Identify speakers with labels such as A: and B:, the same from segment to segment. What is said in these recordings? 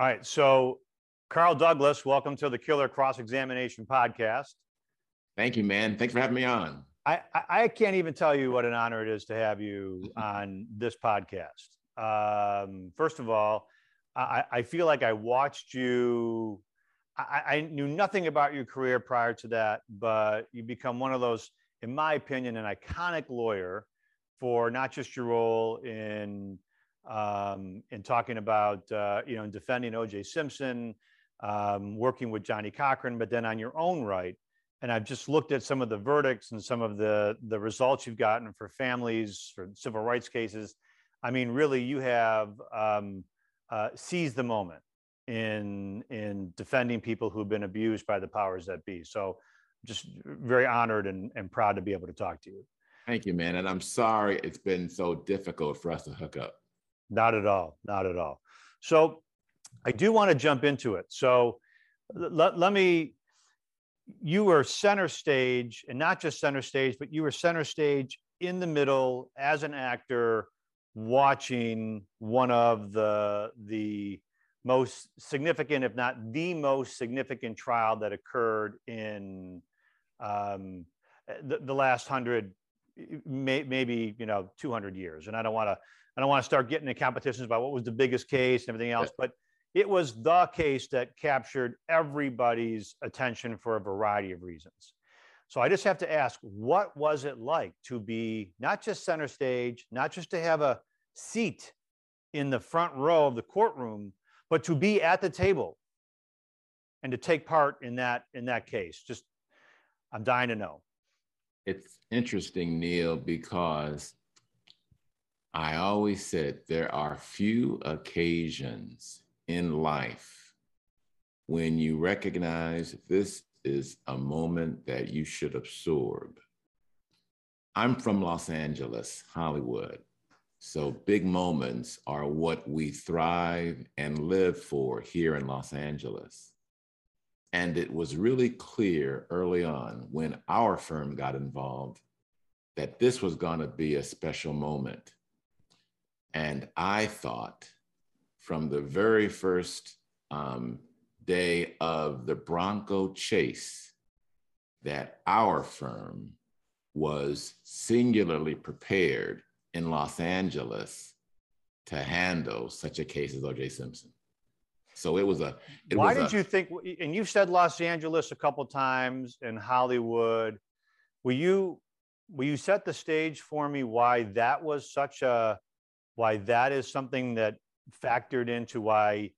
A: All right. So, Carl Douglas, welcome to the Killer Cross Examination Podcast.
B: Thank you, man. Thanks for having me on.
A: I, I can't even tell you what an honor it is to have you on this podcast. Um, first of all, I, I, feel like I watched you. I, I, knew nothing about your career prior to that, but you become one of those, in my opinion, an iconic lawyer for not just your role in um, in talking about uh, you know defending O.J. Simpson, um, working with Johnnie Cochran, but then on your own right. And I've just looked at some of the verdicts and some of the the results you've gotten for families for civil rights cases. I mean, really, you have um, uh, seized the moment in in defending people who've been abused by the powers that be. So, just very honored and, and proud to be able to talk to you.
B: Thank you, man. And I'm sorry it's been so difficult for us to hook up.
A: Not at all. Not at all. So I do want to jump into it. So let, let me, you were center stage and not just center stage, but you were center stage in the middle as an actor watching one of the, the most significant, if not the most significant trial that occurred in um, the, the last hundred, may, maybe, you know, 200 years. And I don't want to, I don't want to start getting into competitions about what was the biggest case and everything else, but it was the case that captured everybody's attention for a variety of reasons. So I just have to ask, what was it like to be not just center stage, not just to have a seat in the front row of the courtroom, but to be at the table and to take part in that in that case? Just I'm dying to know.
B: It's interesting, Neil, because I always said there are few occasions in life when you recognize this is a moment that you should absorb. I'm from Los Angeles, Hollywood. So big moments are what we thrive and live for here in Los Angeles. And it was really clear early on when our firm got involved that this was going to be a special moment. And I thought from the very first um, day of the Bronco chase that our firm was singularly prepared in Los Angeles to handle such a case as O.J. Simpson. So it was a. It
A: Why
B: was
A: did a, you think? And you've said Los Angeles a couple times and Hollywood. Will you will you set the stage for me why that was such a why that is something that factored into why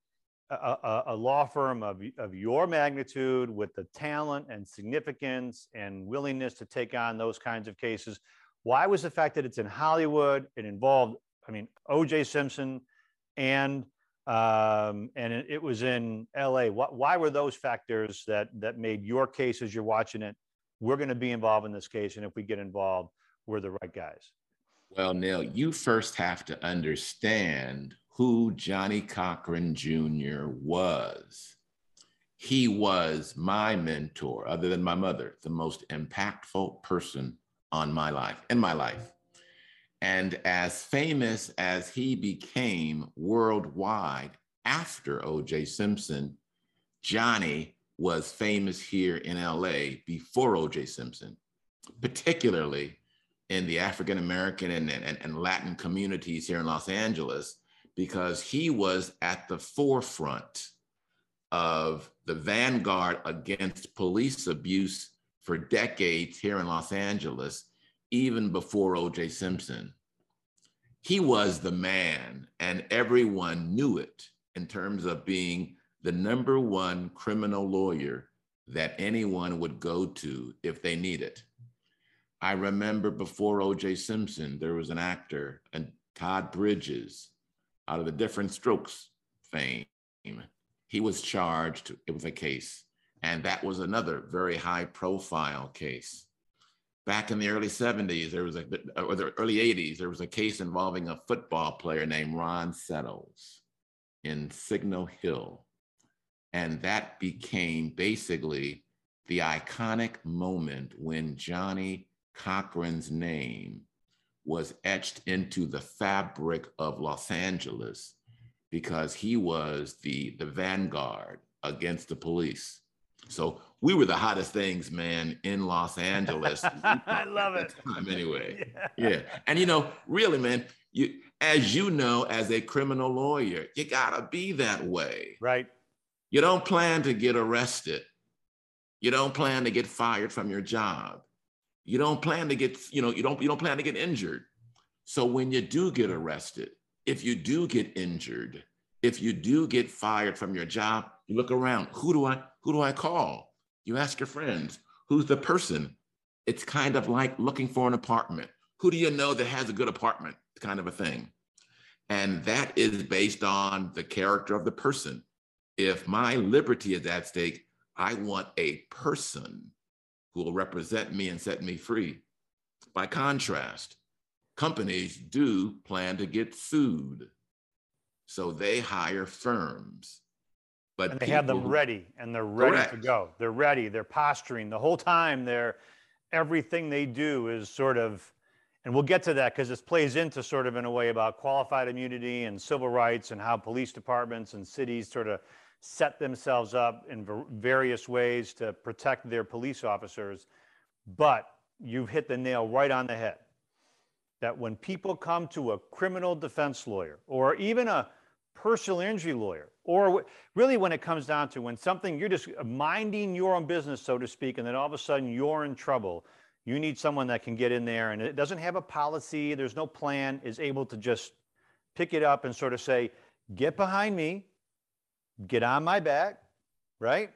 A: a, a, a, law firm of, of your magnitude with the talent and significance and willingness to take on those kinds of cases why was the fact that it's in hollywood it involved i mean oj simpson and um, and it, it, was in la what, why were those factors that that made your case as you're watching it we're going to be involved in this case and if we get involved we're the right guys
B: well, Neil, you first have to understand who Johnnie Cochran Jr. was. He was my mentor, other than my mother, the most impactful person on my life, in my life. And as famous as he became worldwide after OJ Simpson, Johnnie was famous here in LA before OJ Simpson, particularly in the African American and, and, and Latin communities here in Los Angeles because he was at the forefront of the vanguard against police abuse for decades here in Los Angeles, even before OJ Simpson. He was the man, and everyone knew it in terms of being the number one criminal lawyer that anyone would go to if they needed. I remember before OJ Simpson, there was an actor, and Todd Bridges, out of the Diff'rent Strokes fame. He was charged with a case, and that was another very high profile case. Back in the early 70s, there was a, or the early 80s, there was a case involving a football player named Ron Settles in Signal Hill. And that became basically the iconic moment when Johnnie Cochran's name was etched into the fabric of Los Angeles because he was the the vanguard against the police. So we were the hottest things, man, in Los Angeles.
A: I love it.
B: Time anyway. Yeah. yeah. And you know, really, man, you as you know, as a criminal lawyer, you gotta be that way.
A: Right.
B: You don't plan to get arrested. You don't plan to get fired from your job. You don't plan to get, you know, you don't you don't plan to get injured. So when you do get arrested, if you do get injured, if you do get fired from your job, you look around. Who do I who do I call? You ask your friends, who's the person? It's kind of like looking for an apartment. Who do you know that has a good apartment? Kind of a thing. And that is based on the character of the person. If my liberty is at stake, I want a person who will represent me and set me free. By contrast, companies do plan to get sued. So they hire firms.
A: But and they have them ready and they're ready correct. to go. They're ready. They're posturing the whole time. They're everything they do is sort of, and we'll get to that because this plays into sort of in a way about qualified immunity and civil rights and how police departments and cities sort of set themselves up in various ways to protect their police officers. But you've hit the nail right on the head that when people come to a criminal defense lawyer or even a personal injury lawyer, or really when it comes down to when something you're just minding your own business, so to speak, and then all of a sudden you're in trouble, you need someone that can get in there and it doesn't have a policy, there's no plan, is able to just pick it up and sort of say, get behind me, get on my back, right?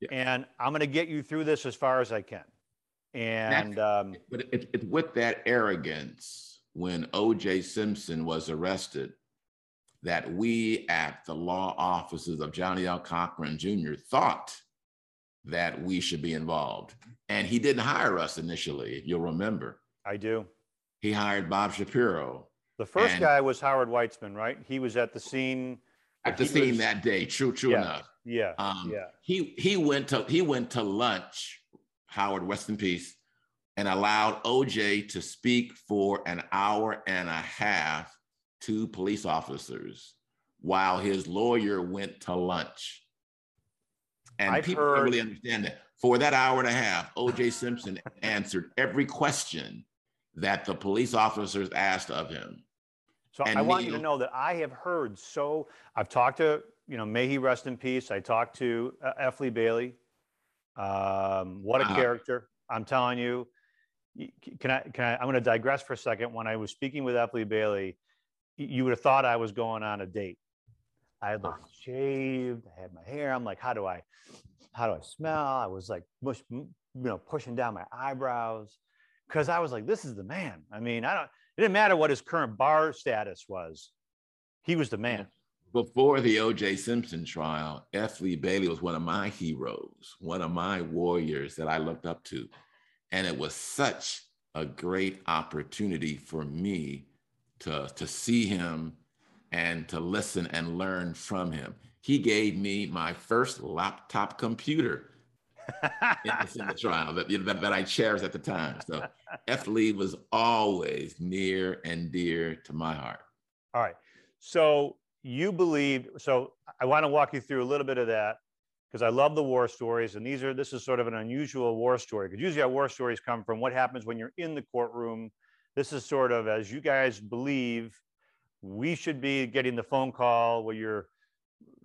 A: Yeah. And I'm going to get you through this as far as I can. And, um,
B: but it, it, with that arrogance, when O.J. Simpson was arrested, that we at the law offices of Johnnie L. Cochran Jr. thought that we should be involved. And he didn't hire us initially, if you'll remember.
A: I do.
B: He hired Bob Shapiro.
A: The first guy was Howard Weitzman, right? He was at the scene.
B: At the scene was, that day. True, true
A: yeah,
B: enough.
A: Yeah. Um, yeah.
B: He he went to he went to lunch, Howard, rest in peace, and allowed OJ to speak for an hour and a half to police officers while his lawyer went to lunch. And I've people heard... don't really understand that. For that hour and a half, OJ Simpson answered every question that the police officers asked of him.
A: So and I want you to know that I have heard so I've talked to, you know, may he rest in peace. I talked to uh, F. Lee Bailey. Um, what a uh, character. I'm telling you. Can I, can I, I'm going to digress for a second. When I was speaking with F. Lee Bailey, you would have thought I was going on a date. I had looked shaved. I had my hair. I'm like, how do I, how do I smell? I was like, mush, you know, pushing down my eyebrows because I was like, this is the man. I mean, I don't. It didn't matter what his current bar status was. He was the man.
B: Before the O.J. Simpson trial, F. Lee Bailey was one of my heroes, one of my warriors that I looked up to, and it was such a great opportunity for me to, to see him and to listen and learn from him. He gave me my first laptop computer in, the trial that, that, that I cherished at the time. So F. Lee was always near and dear to my heart.
A: All right. So you believed, so I want to walk you through a little bit of that because I love the war stories. And these are, this is sort of an unusual war story because usually our war stories come from what happens when you're in the courtroom this is sort of as you guys believe we should be getting the phone call where you're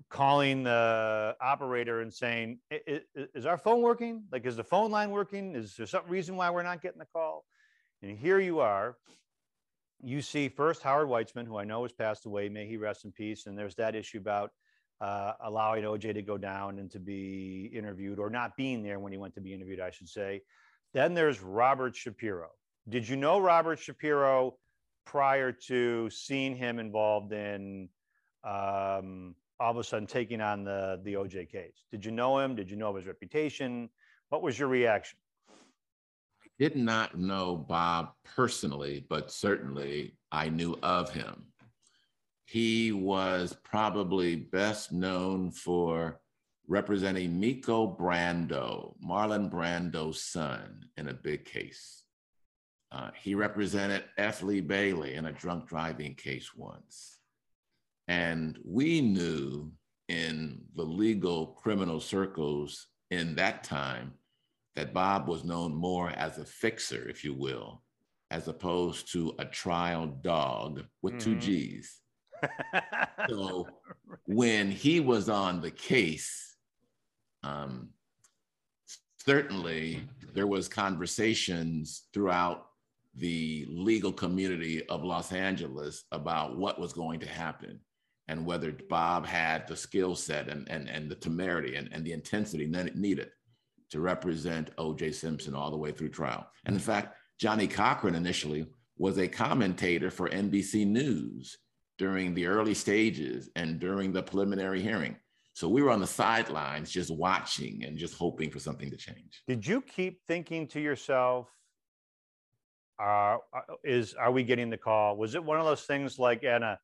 A: calling the operator and saying, is our phone working? Like, is the phone line working? Is there some reason why we're not getting the call? And here you are. You see first Howard Weitzman, who I know has passed away. May he rest in peace. And there's that issue about uh, allowing OJ to go down and to be interviewed or not being there when he went to be interviewed, I should say. Then there's Robert Shapiro. Did you know Robert Shapiro prior to seeing him involved in um, all of a sudden taking on the the OJ case? Did you know him? Did you know of his reputation? What was your reaction?
B: I did not know Bob personally, but certainly I knew of him. He was probably best known for representing Miko Brando, Marlon Brando's son, in a big case. Uh, he represented F. Lee Bailey in a drunk driving case once. And we knew in the legal criminal circles in that time that Bob was known more as a fixer, if you will, as opposed to a trial dog with mm-hmm. two G's. so when he was on the case, um, certainly there was conversations throughout the legal community of Los Angeles about what was going to happen and whether Bob had the skill set and, and, and the temerity and, and the intensity needed to represent O.J. Simpson all the way through trial. And in fact, Johnnie Cochran initially was a commentator for NBC News during the early stages and during the preliminary hearing. So we were on the sidelines just watching and just hoping for something to change.
A: Did you keep thinking to yourself, uh, is are we getting the call? Was it one of those things like on a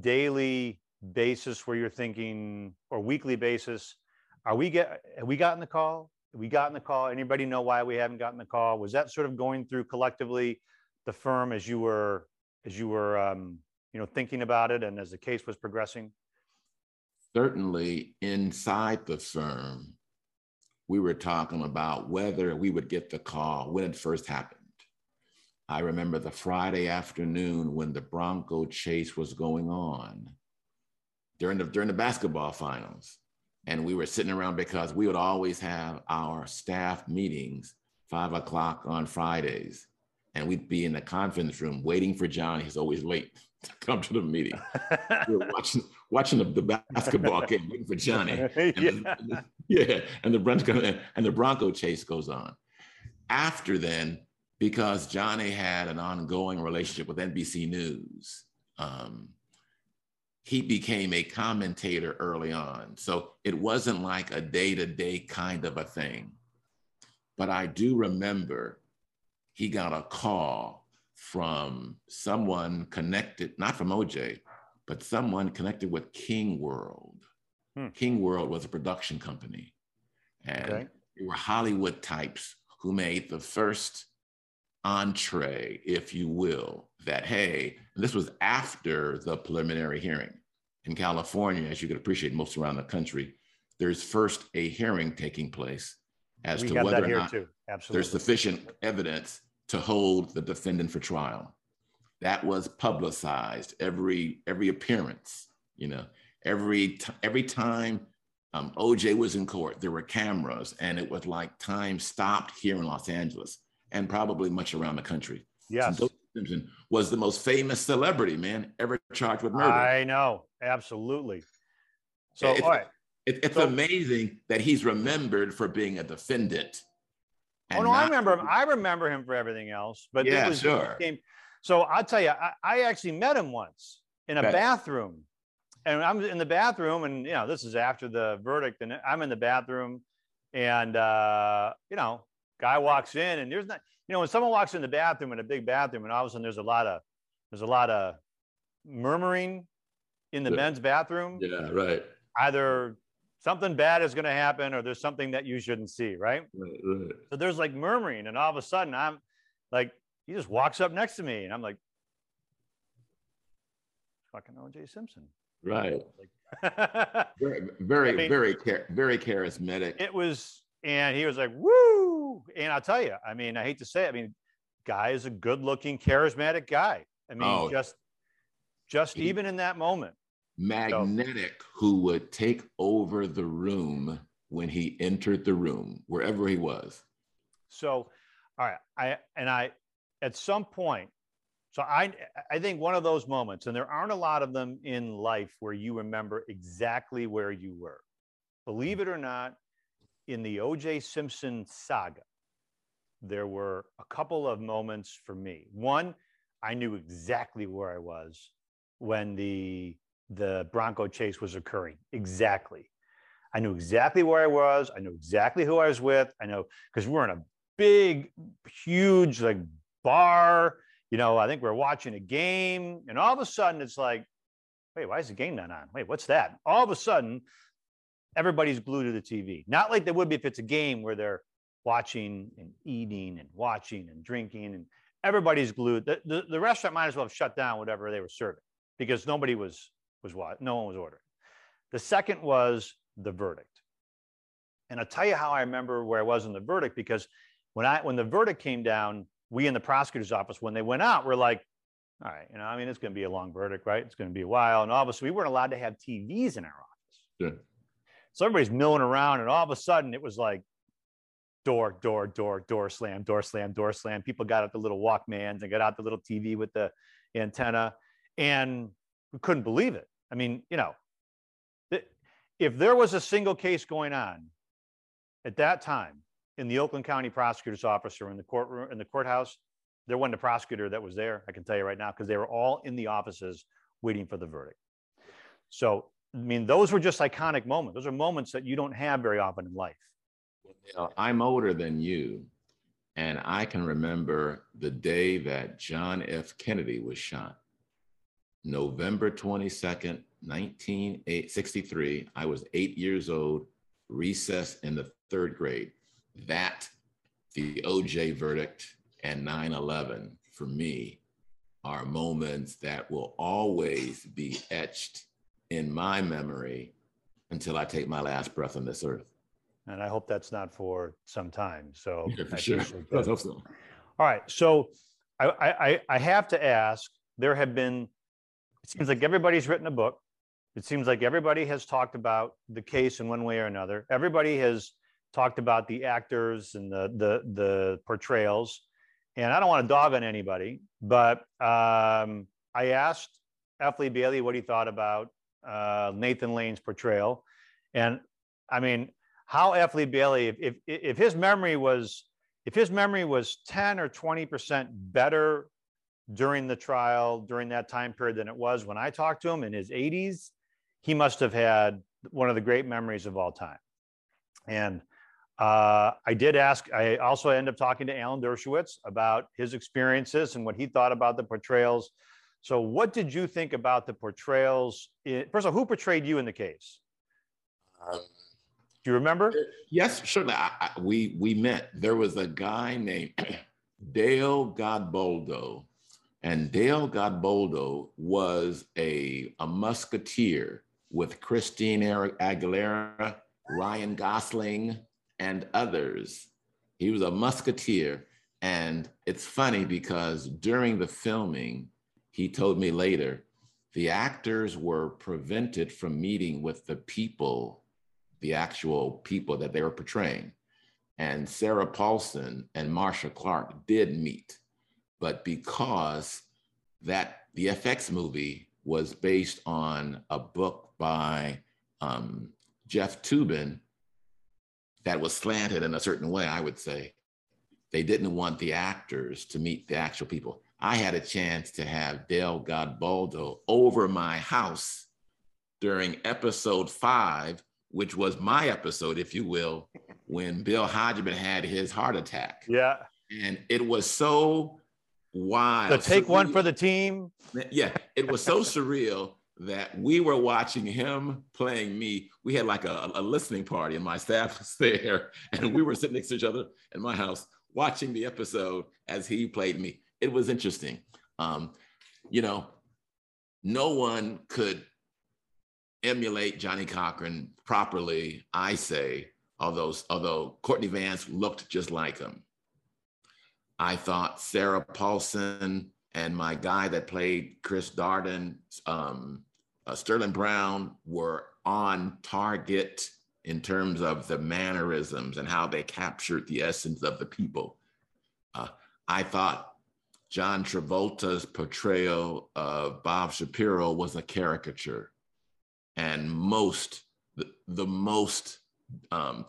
A: daily basis where you're thinking or weekly basis, are we get have we gotten the call? We gotten the call? Anybody know why we haven't gotten the call? Was that sort of going through collectively the firm as you were as you were um, you know thinking about it and as the case was progressing?
B: certainly inside the firm, we were talking about whether we would get the call when it first happened. I remember the Friday afternoon when the Bronco chase was going on during the, during the basketball finals. And we were sitting around because we would always have our staff meetings five o'clock on Fridays. And we'd be in the conference room waiting for John. He's always late to come to the meeting. we were watching watching the, the basketball game, waiting for Johnnie. And yeah. The, yeah, and the Bronco and the Bronco chase goes on. After then, because Johnnie had an ongoing relationship with NBC News, um, he became a commentator early on. So it wasn't like a day to day kind of a thing. But I do remember he got a call from someone connected, not from OJ, but someone connected with King World. Hmm. King World was a production company. And okay. they were Hollywood types who made the first entree, if you will, that, hey, this was after the preliminary hearing. In California, as you can appreciate, most around the country, there's first a hearing taking place as we to whether or not there's sufficient evidence to hold the defendant for trial. That was publicized every every appearance you know every every time um, oj was in court there were cameras and it was like time stopped here in los angeles and probably much around the country
A: yes
B: simpson was the most famous celebrity man ever charged with murder
A: i know absolutely so it's, all right
B: it, it's
A: so,
B: amazing that he's remembered for being a defendant
A: oh no, I remember him. I remember him for everything else. But
B: yeah, was, sure.
A: So I'll tell you, I, I actually met him once in a bathroom. And I'm in the bathroom, and you know, this is after the verdict, and I'm in the bathroom, and uh, you know, guy walks in, and there's not, you know, when someone walks in the bathroom in a big bathroom, and all of a sudden there's a lot of there's a lot of murmuring in the yeah. men's bathroom.
B: Yeah, right.
A: Either something bad is going to happen, or there's something that you shouldn't see, right?
B: Right, right.
A: So there's like murmuring, and all of a sudden I'm like he just walks up next to me and I'm like, fucking OJ Simpson.
B: Right. Like, very, very, I mean, very, very charismatic.
A: It was, and he was like, woo. And I'll tell you, I mean, I hate to say it, I mean, guy is a good looking, charismatic guy. I mean, oh, just, just even in that moment.
B: Magnetic, so, who would take over the room when he entered the room, wherever he was.
A: So, all right. I, and I, at some point, so I I think one of those moments, and there aren't a lot of them in life where you remember exactly where you were. Believe it or not, in the O.J. Simpson saga, there were a couple of moments for me. One, I knew exactly where I was when the the Bronco chase was occurring. Exactly. I knew exactly where I was. I knew exactly who I was with. I know because we're in a big, huge, like bar. You know, I think we're watching a game, and all of a sudden it's like, wait, why is the game not on? Wait, what's that? All of a sudden, everybody's glued to the TV. Not like they would be if it's a game where they're watching and eating and watching and drinking, and everybody's glued. The, the, the restaurant might as well have shut down whatever they were serving because nobody was was what no one was ordering. The second was the verdict. And I'll tell you how I remember where I was in the verdict because when I when the verdict came down, we in the prosecutor's office, when they went out, we're like, all right, you know, I mean, it's going to be a long verdict, right? It's going to be a while. And obviously, we weren't allowed to have TVs in our office.
B: Yeah.
A: So everybody's milling around, and all of a sudden, it was like door, door, door, door slam, door slam, door slam. People got out the little Walkmans and got out the little TV with the antenna, and we couldn't believe it. I mean, you know, if there was a single case going on at that time in the Oakland County Prosecutor's Office or in the courtroom in the courthouse, there wasn't a prosecutor that was there. I can tell you right now because they were all in the offices waiting for the verdict. So, I mean, those were just iconic moments. Those are moments that you don't have very often in life.
B: I'm older than you, and I can remember the day that John F. Kennedy was shot. November 22nd, 1963. I was eight years old, recess in the third grade. That, the OJ verdict, and 9 11 for me are moments that will always be etched in my memory until I take my last breath on this earth.
A: And I hope that's not for some time. So,
B: yeah, for sure. I hope so.
A: All right. So, I, I, I have to ask there have been, it seems like everybody's written a book. It seems like everybody has talked about the case in one way or another. Everybody has talked about the actors and the, the, the portrayals and I don't want to dog on anybody, but um, I asked F. Lee Bailey what he thought about uh, Nathan Lane's portrayal, and I mean, how F. Lee Bailey, if, if if his memory was if his memory was ten or twenty percent better during the trial during that time period than it was when I talked to him in his 80s, he must have had one of the great memories of all time, and uh, I did ask, I also ended up talking to Alan Dershowitz about his experiences and what he thought about the portrayals. So, what did you think about the portrayals? In, first of all, who portrayed you in the case? Um, Do you remember?
B: Yes, certainly. I, I, we we met. There was a guy named Dale Godboldo, and Dale Godboldo was a a musketeer with Christine Aguilera, Ryan Gosling, and others. He was a musketeer. And it's funny because during the filming, he told me later, the actors were prevented from meeting with the people, the actual people that they were portraying. And Sarah Paulson and Marcia Clark did meet. But because that the FX movie was based on a book by um, Jeff Toobin, that was slanted in a certain way, I would say. They didn't want the actors to meet the actual people. I had a chance to have Dale Godboldo over my house during episode five, which was my episode, if you will, when Bill Hodgman had his heart attack.
A: Yeah.
B: And it was so wild.
A: So take surreal. one for the team.
B: Yeah, it was so surreal that we were watching him playing me. We had like a, a, listening party, and my staff was there, and we were sitting next to each other in my house watching the episode as he played me. It was interesting. Um, you know, no one could emulate Johnnie Cochran properly, I say, although, although Courtney Vance looked just like him. I thought Sarah Paulson and my guy that played Chris Darden, um, uh, Sterling Brown, were on target in terms of the mannerisms and how they captured the essence of the people. Uh, I thought John Travolta's portrayal of Bob Shapiro was a caricature, and most the, the most um,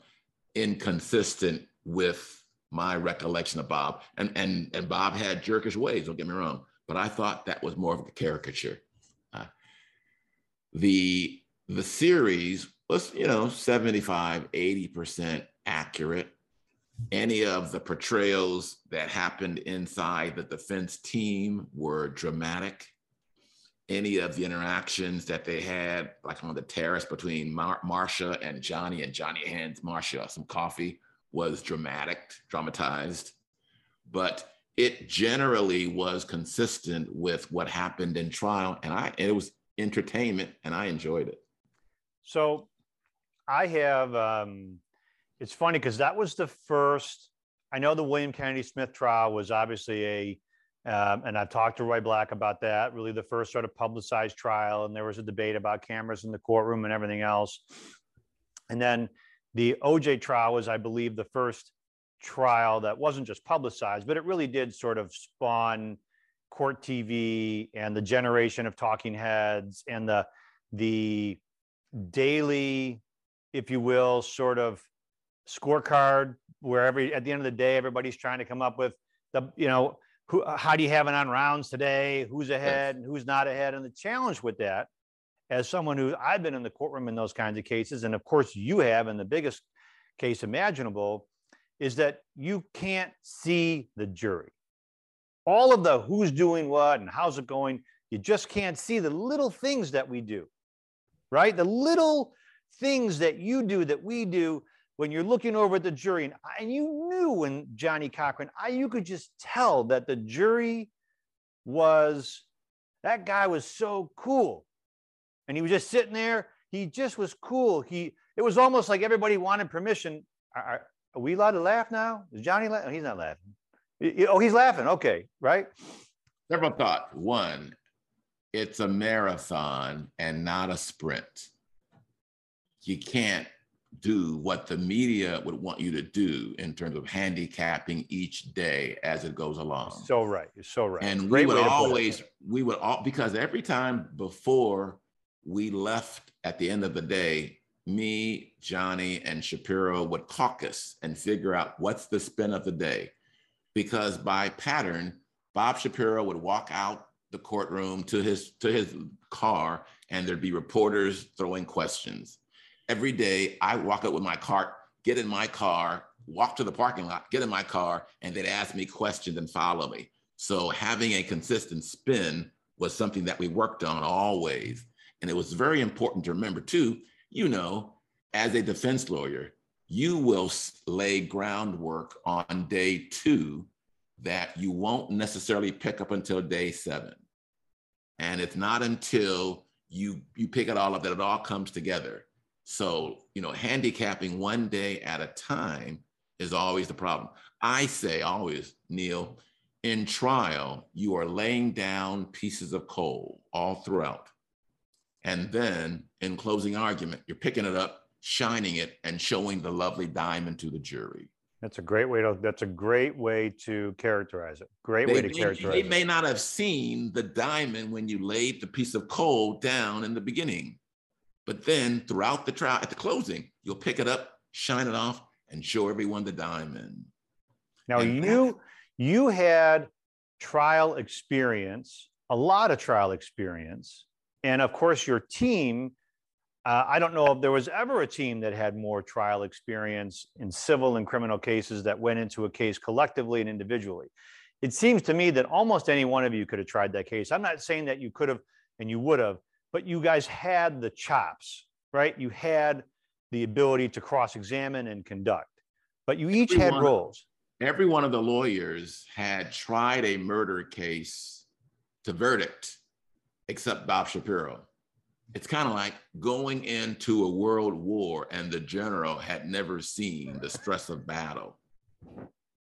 B: inconsistent with my recollection of Bob. And and and Bob had jerkish ways, don't get me wrong, but I thought that was more of a caricature. Uh, the the series was, you know, 75, 80% accurate. Any of the portrayals that happened inside the defense team were dramatic. Any of the interactions that they had, like on the terrace between Mar- Marcia and Johnnie, and Johnnie hands Marcia some coffee, was dramatic, dramatized, but it generally was consistent with what happened in trial. And I, it was, entertainment, and I enjoyed it.
A: So I have, um, it's funny because that was the first, I know the William Kennedy Smith trial was obviously a, um, and I've talked to Roy Black about that, really the first sort of publicized trial. And there was a debate about cameras in the courtroom and everything else. And then the OJ trial was, I believe, the first trial that wasn't just publicized, but it really did sort of spawn court TV and the generation of talking heads and the the daily, if you will, sort of scorecard where every at the end of the day everybody's trying to come up with the you know who how do you have it on rounds today who's ahead and who's not ahead and the challenge with that as someone who I've been in the courtroom in those kinds of cases and of course you have in the biggest case imaginable is that you can't see the jury all of the who's doing what and how's it going. You just can't see the little things that we do, right? The little things that you do that we do when you're looking over at the jury. And, and you knew when Johnnie Cochran, I, you could just tell that the jury was, that guy was so cool. And he was just sitting there. He just was cool. He, it was almost like everybody wanted permission. Are, are we allowed to laugh now? Is Johnnie laughing? He's not laughing. Oh, he's laughing. Okay, right?
B: Several thought. One, it's a marathon and not a sprint. You can't do what the media would want you to do in terms of handicapping each day as it goes along.
A: So right. You're so right.
B: And we would always, we would all, because every time before we left at the end of the day, me, Johnnie, and Shapiro would caucus and figure out what's the spin of the day because by pattern, Bob Shapiro would walk out the courtroom to his to his car and there'd be reporters throwing questions. Every day I walk up with my cart, get in my car, walk to the parking lot, get in my car, and they'd ask me questions and follow me. So having a consistent spin was something that we worked on always. And it was very important to remember too, you know, as a defense lawyer, you will lay groundwork on day two that you won't necessarily pick up until day seven. And it's not until you you pick it all up that it all comes together. So, you know, handicapping one day at a time is always the problem. I say always, Neil, in trial, you are laying down pieces of coal all throughout. And then in closing argument, you're picking it up shining it and showing the lovely diamond to the jury.
A: That's a great way to. That's a great way to characterize it. Great they way to characterize
B: they
A: it.
B: They may not have seen the diamond when you laid the piece of coal down in the beginning, but then throughout the trial, at the closing, you'll pick it up, shine it off, and show everyone the diamond.
A: Now and you you had trial experience, a lot of trial experience, and of course your team uh, I don't know if there was ever a team that had more trial experience in civil and criminal cases that went into a case collectively and individually. It seems to me that almost any one of you could have tried that case. I'm not saying that you could have and you would have, but you guys had the chops, right? You had the ability to cross examine and conduct, but you each every had
B: one,
A: roles.
B: Every one of the lawyers had tried a murder case to verdict, except Bob Shapiro it's kind of like going into a world war and the general had never seen the stress of battle.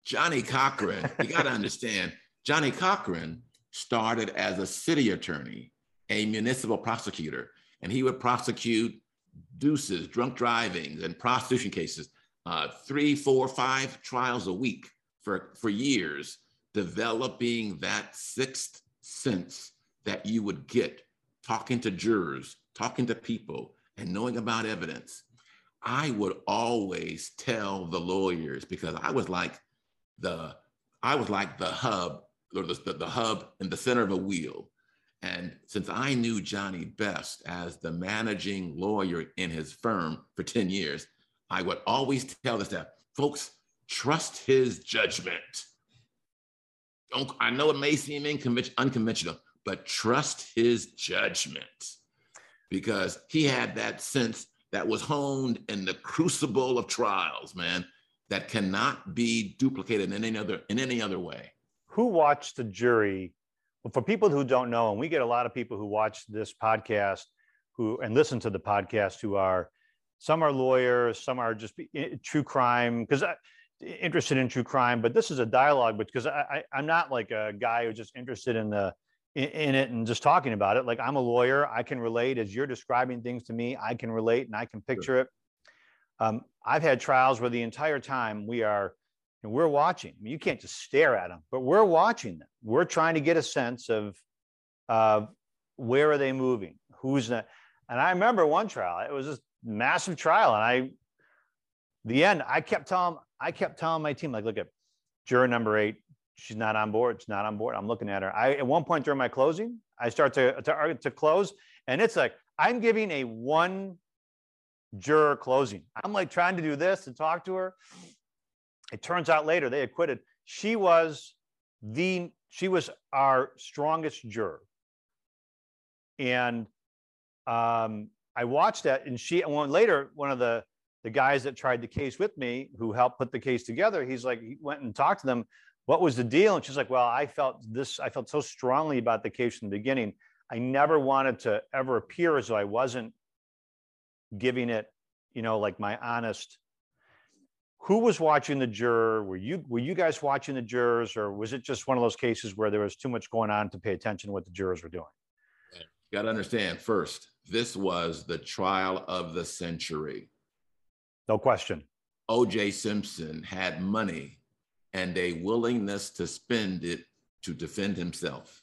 B: Johnnie Cochran, you got to understand, Johnnie Cochran started as a city attorney, a municipal prosecutor, and he would prosecute deuces, drunk driving, and prostitution cases, uh, three, four, five trials a week for, for years, developing that sixth sense that you would get talking to jurors, talking to people, and knowing about evidence, I would always tell the lawyers because I was like the I was like the hub or the, the, the hub in the center of a wheel. And since I knew Johnnie best as the managing lawyer in his firm for 10 years, I would always tell the staff, folks, trust his judgment. Don't, I know it may seem unconventional, but trust his judgment because he had that sense that was honed in the crucible of trials, man, that cannot be duplicated in any other in any other way.
A: Who watched the jury for people who don't know, and we get a lot of people who watch this podcast who and listen to the podcast who are some are lawyers, some are just true crime because interested in true crime. But this is a dialogue because I, I am not like a guy who's just interested in the in, in it and just talking about it. Like I'm a lawyer, I can relate as you're describing things to me. I can relate and I can picture sure. it. Um, I've had trials where the entire time we are and we're watching. I mean, you can't just stare at them, but we're watching them. We're trying to get a sense of uh, where are they moving, who's not. And I remember one trial. It was this massive trial, and I, the end, I kept telling, I kept telling my team, like, look at juror number eight. She's not on board. She's not on board. I'm looking at her. I at one point during my closing, I start to to, to close, and it's like I'm giving a one juror closing. I'm like trying to do this and talk to her. It turns out later they acquitted. She was the she was our strongest juror. And um, I watched that, and she one later, one of the the guys that tried the case with me, who helped put the case together, he's like, he went and talked to them. What was the deal? And she's like, Well, I felt this, I felt so strongly about the case from the beginning. I never wanted to ever appear as though I wasn't giving it, you know, like my honest who was watching the juror? Were you were you guys watching the jurors, or was it just one of those cases where there was too much going on to pay attention to what the jurors were doing?
B: You got to understand first, this was the trial of the century.
A: No question.
B: O.J. Simpson had money and a willingness to spend it to defend himself.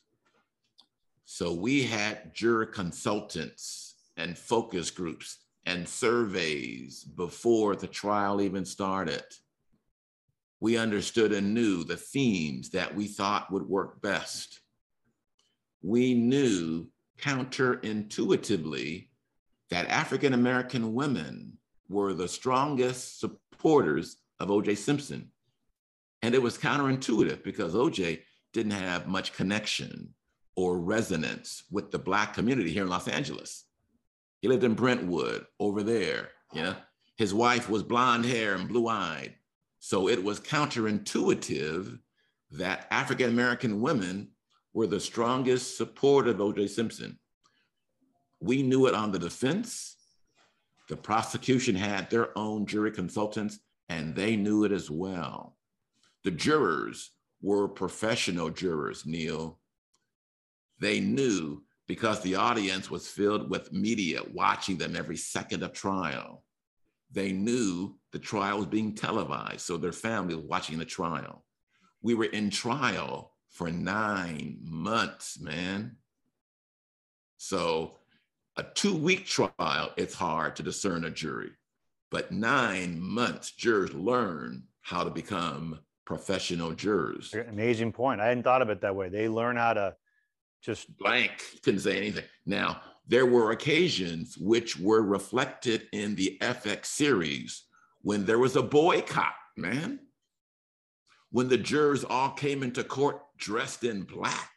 B: So we had juror consultants and focus groups and surveys before the trial even started. We understood and knew the themes that we thought would work best. We knew counterintuitively that African American women were the strongest supporters of O.J. Simpson. And it was counterintuitive because O.J. didn't have much connection or resonance with the Black community here in Los Angeles. He lived in Brentwood over there. Know, his wife was blonde hair and blue eyed. So it was counterintuitive that African American women were the strongest support of O.J. Simpson. We knew it on the defense. The prosecution had their own jury consultants, and they knew it as well. The jurors were professional jurors, Neil. They knew because the audience was filled with media watching them every second of trial. They knew the trial was being televised, so their family was watching the trial. We were in trial for nine months, man. So, a two week trial, it's hard to discern a jury, but nine months, jurors learn how to become professional jurors.
A: Amazing point. I hadn't thought of it that way. They learn how to just
B: blank, couldn't say anything. Now, there were occasions which were reflected in the FX series when there was a boycott, man. When the jurors all came into court dressed in black.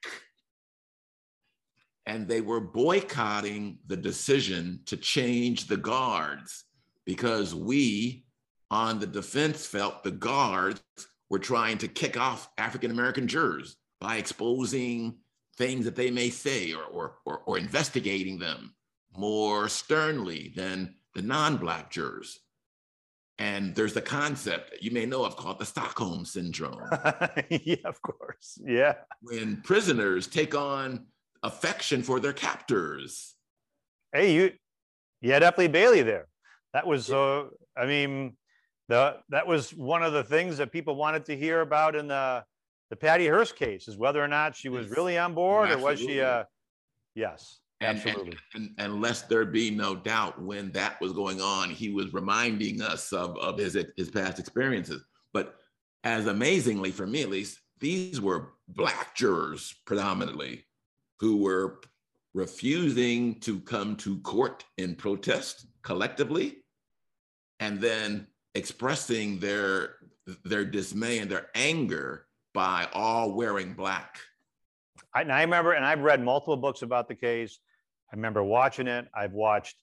B: And they were boycotting the decision to change the guards because we on the defense felt the guards were trying to kick off African American jurors by exposing things that they may say or, or, or, or investigating them more sternly than the non-Black jurors. And there's the concept that you may know of called the Stockholm Syndrome.
A: yeah, of course. Yeah.
B: When prisoners take on affection for their captors.
A: Hey, you, you had F. Lee Bailey there. That was, uh, I mean, the that was one of the things that people wanted to hear about in the the Patty Hearst case is whether or not she was really on board or was she uh yes absolutely
B: and, and, and, lest there be no doubt when that was going on he was reminding us of, of his his past experiences. But as amazingly for me at least these were black jurors predominantly who were refusing to come to court in protest collectively and then expressing their their dismay and their anger by all wearing black.
A: I, I remember, and I've read multiple books about the case. I remember watching it. I've watched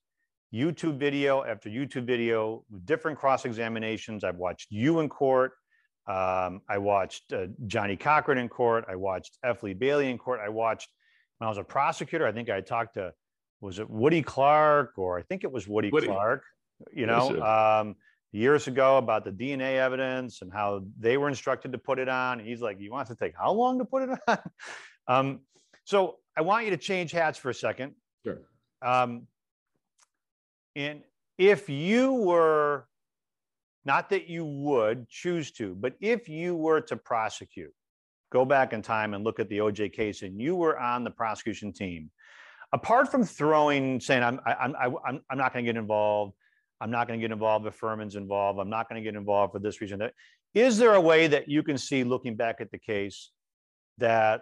A: YouTube video after YouTube video, different cross examinations. I've watched you in court. Um, I watched uh, Johnnie Cochran in court. I watched F. Lee Bailey in court. I watched when I was a prosecutor. I think I talked to was it Woody Clarke or I think it was Woody, Woody. Clarke. You know, um, years ago about the DNA evidence and how they were instructed to put it on. And he's like, "You want to take how long to put it on?" um, so I want you to change hats for a second.
B: Sure.
A: Um, and if you were, not that you would choose to, but if you were to prosecute, go back in time and look at the OJ case, and you were on the prosecution team, apart from throwing, saying, I'm, I'm, I'm, I'm not going to get involved, I'm not going to get involved if Fuhrman's involved, I'm not going to get involved for this reason. Is there a way that you can see, looking back at the case, that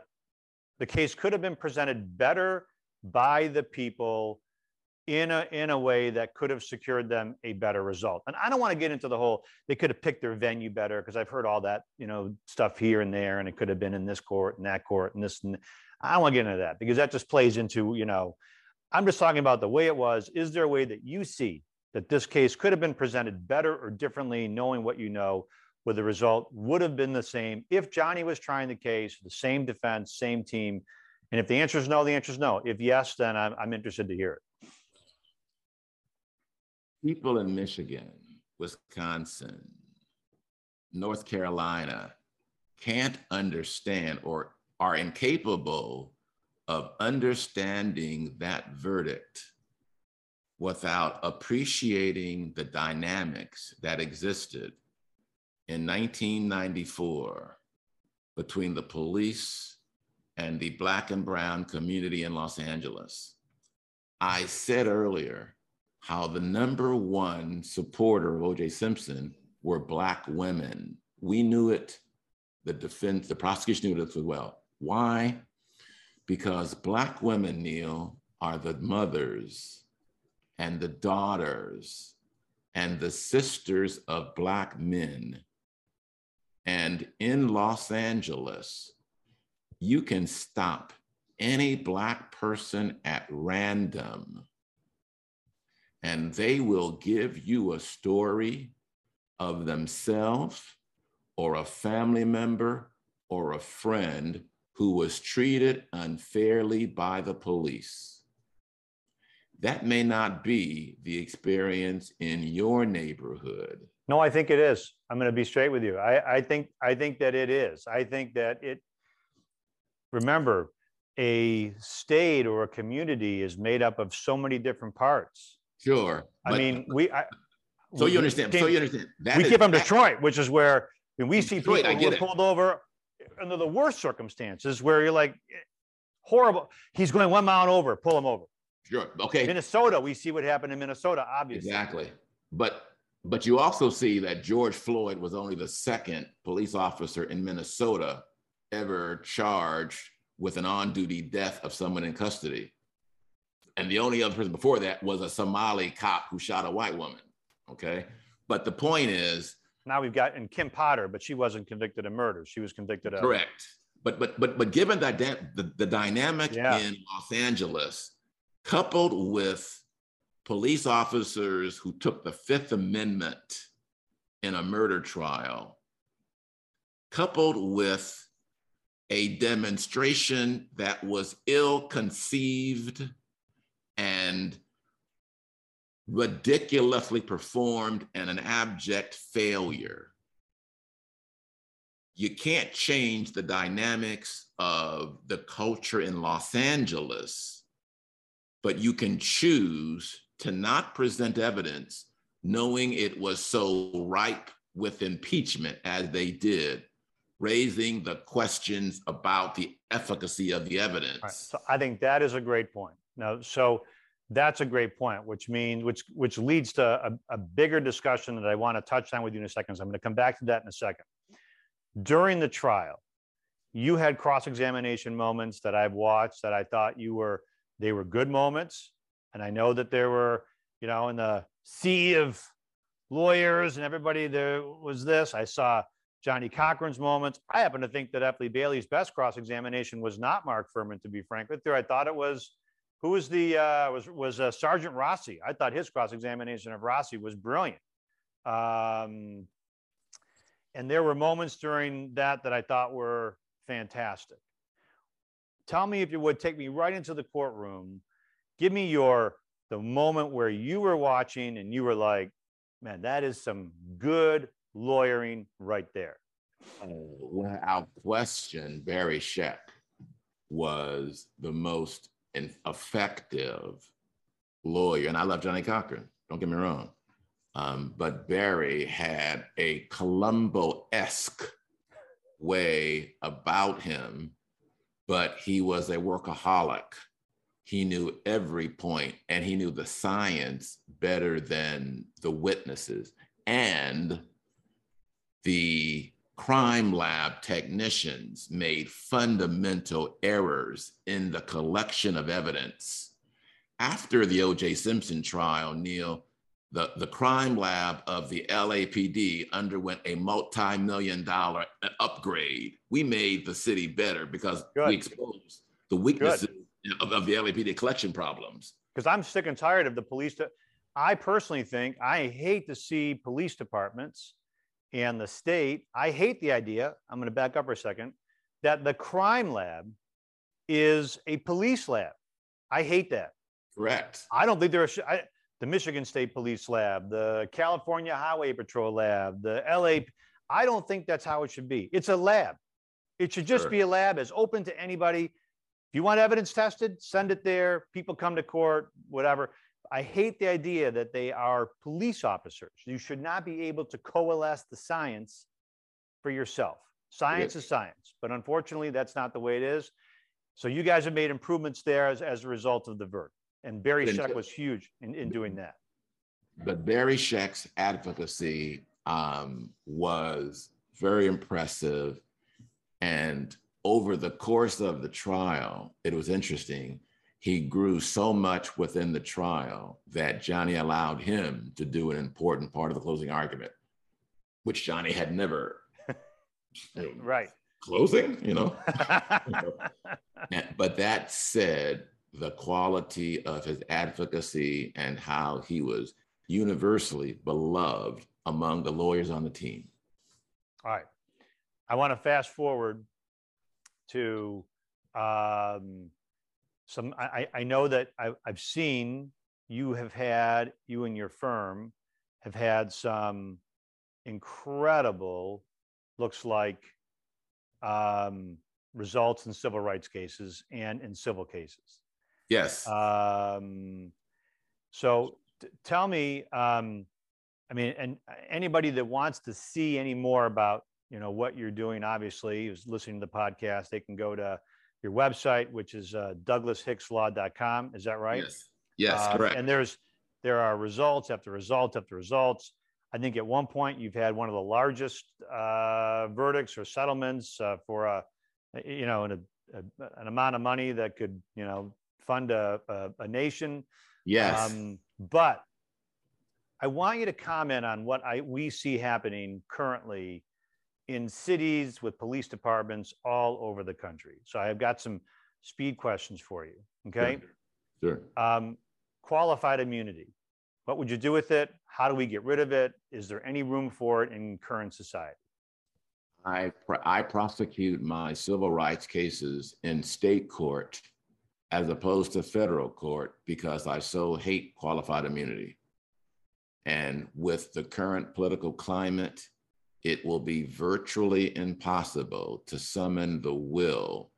A: the case could have been presented better by the people in a in a way that could have secured them a better result. And I don't want to get into the whole they could have picked their venue better because I've heard all that you know stuff here and there, and it could have been in this court and that court and this. And I don't want to get into that because that just plays into you know. I'm just talking about the way it was. Is there a way that you see that this case could have been presented better or differently, knowing what you know, where the result would have been the same if Johnnie was trying the case, the same defense, same team? And if the answer is no, the answer is no. If yes, then I'm, I'm interested to hear it
B: people in Michigan, Wisconsin, North Carolina can't understand or are incapable of understanding that verdict without appreciating the dynamics that existed in 1994 between the police and the Black and Brown community in Los Angeles. I said earlier how the number one supporter of OJ Simpson were Black women. We knew it, the defense, the prosecution knew it as well. Why? Because Black women, Neil, are the mothers and the daughters and the sisters of Black men. And in Los Angeles, you can stop any Black person at random and they will give you a story of themselves or a family member or a friend who was treated unfairly by the police. That may not be the experience in your neighborhood.
A: No, I think it is. I'm going to be straight with you. I, I think I think that it is. I think that it. Remember, a state or a community is made up of so many different parts.
B: Sure.
A: I mean, we. I,
B: so you understand. so you understand.
A: That we is, keep them Detroit, which is where when we see Detroit, people pulled over under the worst circumstances, where you're like, horrible. He's going one mile over. Pull him over.
B: Sure. Okay.
A: Minnesota, we see what happened in Minnesota, obviously.
B: Exactly. But but you also see that George Floyd was only the second police officer in Minnesota ever charged with an on-duty death of someone in custody and the only other person before that was a Somali cop who shot a white woman. Okay, but the point is
A: now we've got and Kim Potter, but she wasn't convicted of murder. She was convicted of
B: correct. But but but but given that the, the dynamic yeah. in Los Angeles, coupled with police officers who took the Fifth Amendment in a murder trial, coupled with a demonstration that was ill conceived and ridiculously performed and an abject failure. You can't change the dynamics of the culture in Los Angeles, but you can choose to not present evidence knowing it was so ripe with impeachment as they did, raising the questions about the efficacy of the evidence. Right.
A: So I think that is a great point. Now, so that's a great point, which means which which leads to a, a bigger discussion that I want to touch on with you in a second. So I'm going to come back to that in a second. During the trial, you had cross-examination moments that I've watched that I thought you were they were good moments, and I know that there were you know in the sea of lawyers and everybody there was this. I saw Johnnie Cochran's moments. I happen to think that F. Bailey's best cross-examination was not Mark Fuhrman, to be frank with you. I thought it was who was the uh, was was uh, Sergeant Rossi? I thought his cross examination of Rossi was brilliant. Um, and there were moments during that that I thought were fantastic. Tell me if you would take me right into the courtroom. Give me your the moment where you were watching and you were like, man, that is some good lawyering right there.
B: Oh, without question, Barry Scheck was the most effective lawyer, and I love Johnnie Cochran. Don't get me wrong, um, but Barry had a Columbo-esque way about him, but he was a workaholic. He knew every point, and he knew the science better than the witnesses, and the crime lab technicians made fundamental errors in the collection of evidence. After the O.J. Simpson trial, Neil, the, the crime lab of the LAPD underwent a multi million dollar uh, upgrade. We made the city better because Good. we exposed the weaknesses of, of, the LAPD collection problems.
A: Because I'm sick and tired of the police. To, I personally think I hate to see police departments and the state, I hate the idea, I'm going to back up for a second, that the crime lab is a police lab. I hate that.
B: Correct.
A: I don't think there are I, the Michigan State Police Lab, the California Highway Patrol Lab, the LA. I don't think that's how it should be. It's a lab. It should just sure. be a lab as open to anybody. If you want evidence tested, send it there. People come to court, whatever. I hate the idea that they are police officers. You should not be able to coalesce the science for yourself. Science is science, but unfortunately, that's not the way it is. So you guys have made improvements there as, as a result of the verdict. And Barry Scheck was huge in, in doing that.
B: But Barry Scheck's advocacy um, was very impressive. And over the course of the trial, it was interesting he grew so much within the trial that Johnnie allowed him to do an important part of the closing argument, which Johnnie had never.
A: right.
B: Closing, you know. but that said, the quality of his advocacy and how he was universally beloved among the lawyers on the team.
A: All right. I want to fast forward to um, some I, I know that I, I've seen you have had you and your firm have had some incredible looks like um, results in civil rights cases and in civil cases
B: yes
A: um, so t- tell me um, i mean and anybody that wants to see any more about you know what you're doing obviously is listening to the podcast they can go to your website, which is uh, douglashickslaw.com. Is that right?
B: Yes. Yes, uh, correct.
A: And there's there are results after results after results. I think at one point you've had one of the largest uh, verdicts or settlements uh, for a you know an, a, an amount of money that could you know fund a, a, a nation.
B: Yes. Um,
A: but I want you to comment on what I we see happening currently in cities with police departments all over the country. So I've got some speed questions for you. Okay.
B: Sure. sure. Um,
A: qualified immunity. What would you do with it? How do we get rid of it? Is there any room for it in current society?
B: I, I prosecute my civil rights cases in state court as opposed to federal court because I so hate qualified immunity. And with the current political climate, it will be virtually impossible to summon the will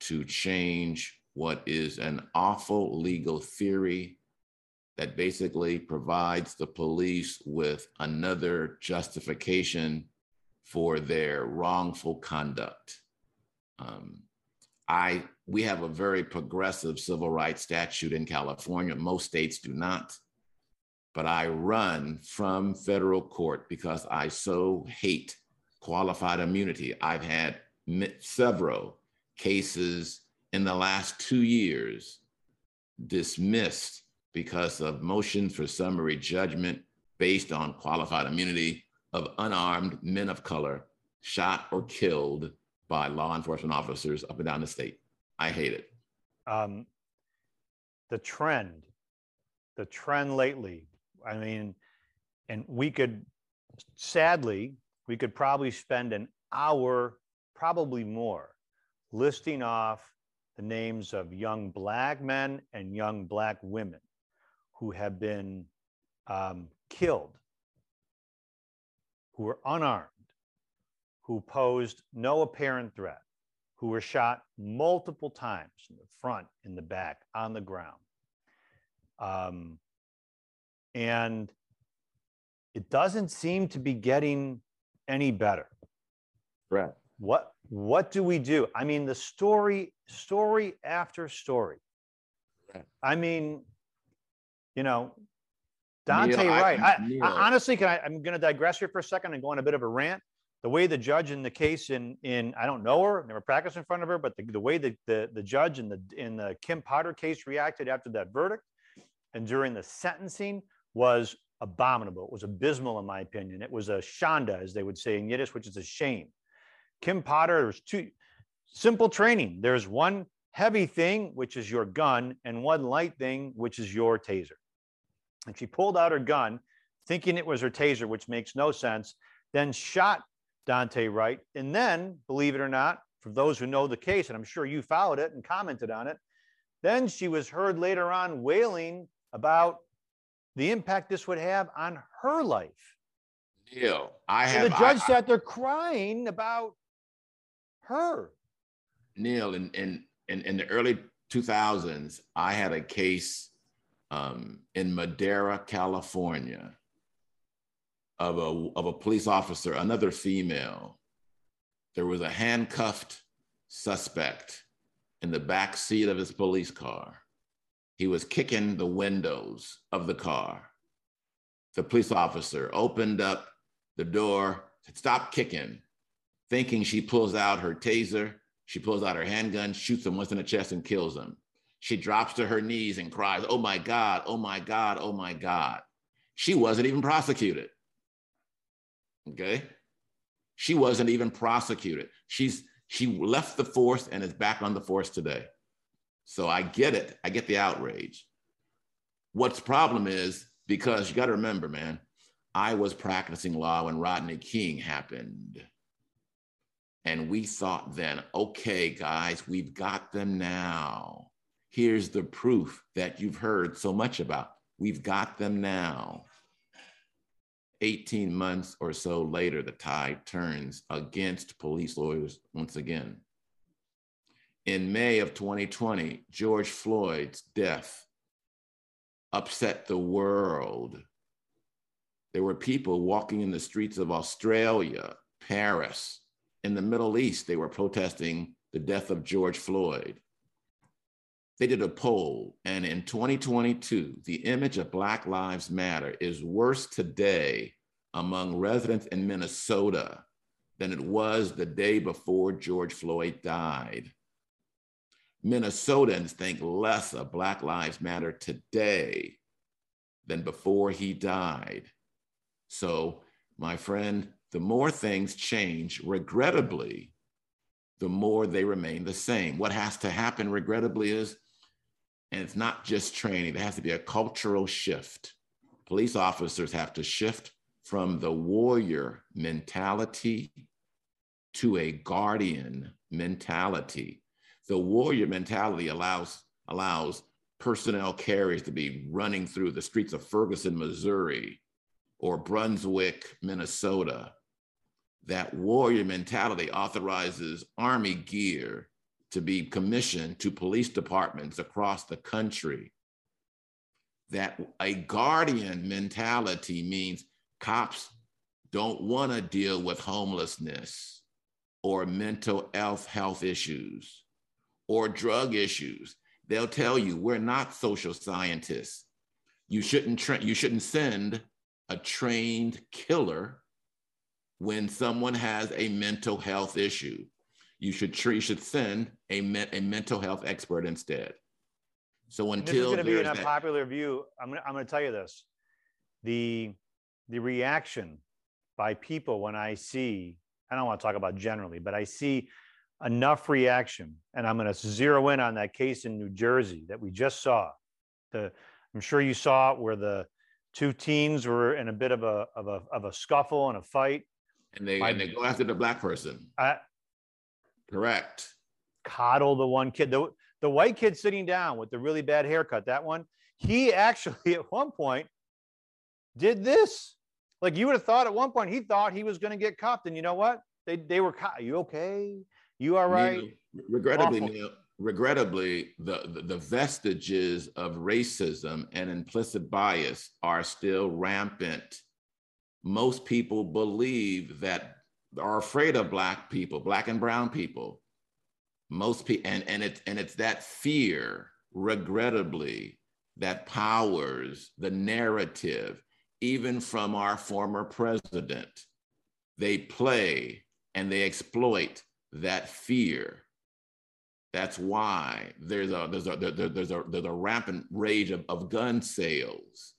B: to change what is an awful legal theory that basically provides the police with another justification for their wrongful conduct. Um, I we have a very progressive civil rights statute in California. Most states do not but I run from federal court because I so hate qualified immunity. I've had several cases in the last two years dismissed because of motions for summary judgment based on qualified immunity of unarmed men of color shot or killed by law enforcement officers up and down the state. I hate it. Um,
A: the trend, the trend lately I mean, and we could sadly, we could probably spend an hour, probably more, listing off the names of young black men and young black women who have been um, killed, who were unarmed, who posed no apparent threat, who were shot multiple times in the front, in the back, on the ground. Um, and it doesn't seem to be getting any better.
B: Right.
A: What what do we do? I mean, the story, story after story.
B: Right.
A: I mean, you know, Daunte
B: Neil, I-
A: Wright. I. I, honestly, can I? I'm going to digress here for a second and go on a bit of a rant. The way the judge in the case in in I don't know her, never practiced in front of her, but the, the way that the the judge in the in the Kim Potter case reacted after that verdict and during the sentencing was abominable. It was abysmal, in my opinion. It was a shanda, as they would say in Yiddish, which is a shame. Kim Potter, there's two simple training. There's one heavy thing, which is your gun, and one light thing, which is your taser. And she pulled out her gun, thinking it was her taser, which makes no sense, then shot Daunte Wright. And then, believe it or not, for those who know the case, and I'm sure you followed it and commented on it, then she was heard later on wailing about the impact this would have on her life.
B: Neil, I
A: So
B: have
A: the judge
B: I-
A: sat there crying about her.
B: Neil, in, in, in, in the early 2000s, I had a case um, in Madera, California, of a, of a police officer, another female. There was a handcuffed suspect in the back seat of his police car. He was kicking the windows of the car. The police officer opened up the door, said, Stop kicking, thinking she pulls out her taser she pulls out her handgun, shoots him once in the chest, and kills him. She drops to her knees and cries, Oh my God, oh my God, oh my God. She wasn't even prosecuted. Okay? She wasn't even prosecuted. She's she left the force and is back on the force today. So I get it. I get the outrage. What's problem is because you got to remember, man, I was practicing law when Rodney King happened. And we thought then, okay, guys, we've got them now. Here's the proof that you've heard so much about. We've got them now. 18 months or so later, the tide turns against police lawyers once again. In May of 2020, George Floyd's death upset the world. There were people walking in the streets of Australia, Paris, in the Middle East, they were protesting the death of George Floyd. They did a poll, and in 2022, the image of Black Lives Matter is worse today among residents in Minnesota than it was the day before George Floyd died. Minnesotans think less of Black Lives Matter today than before he died. So, my friend, the more things change, regrettably, the more they remain the same. What has to happen, regrettably, is, and it's not just training, there has to be a cultural shift. Police officers have to shift from the warrior mentality to a guardian mentality. The warrior mentality allows, allows personnel carriers to be running through the streets of Ferguson, Missouri, or Brunswick, Minnesota, that warrior mentality authorizes Army gear to be commissioned to police departments across the country. That a guardian mentality means cops don't want to deal with homelessness or mental health health issues or drug issues. They'll tell you we're not social scientists. You shouldn't tra- you shouldn't send a trained killer when someone has a mental health issue. You should tr- you should send a, me- a mental health expert instead. So
A: And this is going to be an
B: there's that-
A: unpopular view. I'm going to, I'm going to tell you this. The, the reaction by people when I see, I don't want to talk about generally, but I see enough reaction, and I'm going to zero in on that case in New Jersey that we just saw. The, I'm sure you saw it where the two teams were in a bit of a, of a, of a scuffle and a fight.
B: And they,
A: My-
B: and they go after the black person.
A: I
B: Correct.
A: coddle the one kid, the, the white kid sitting down with the really bad haircut, that one, he actually at one point did this. Like you would have thought at one point he thought he was going to get cuffed. And you know what? They, they were, co- you okay? You all right?
B: Neil, regrettably, Neil, regrettably, the, the, the vestiges of racism and implicit bias are still rampant. Most people believe that are afraid of black people, black and brown people. Most people, and, and it's and it's that fear, regrettably, that powers the narrative, even from our former president. They play and they exploit that fear. That's why there's a there's a there- there- there's a there's a rampant rage of, of gun sales.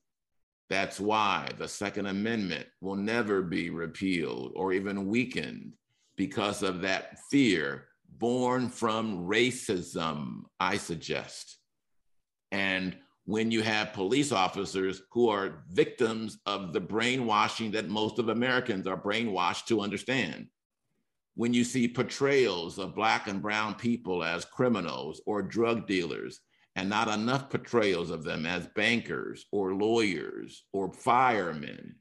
B: That's why the Second Amendment will never be repealed or even weakened because of that fear born from racism, I suggest. And when you have police officers who are victims of the brainwashing that most of Americans are brainwashed to understand, when you see portrayals of Black and Brown people as criminals or drug dealers, and not enough portrayals of them as bankers or lawyers or firemen,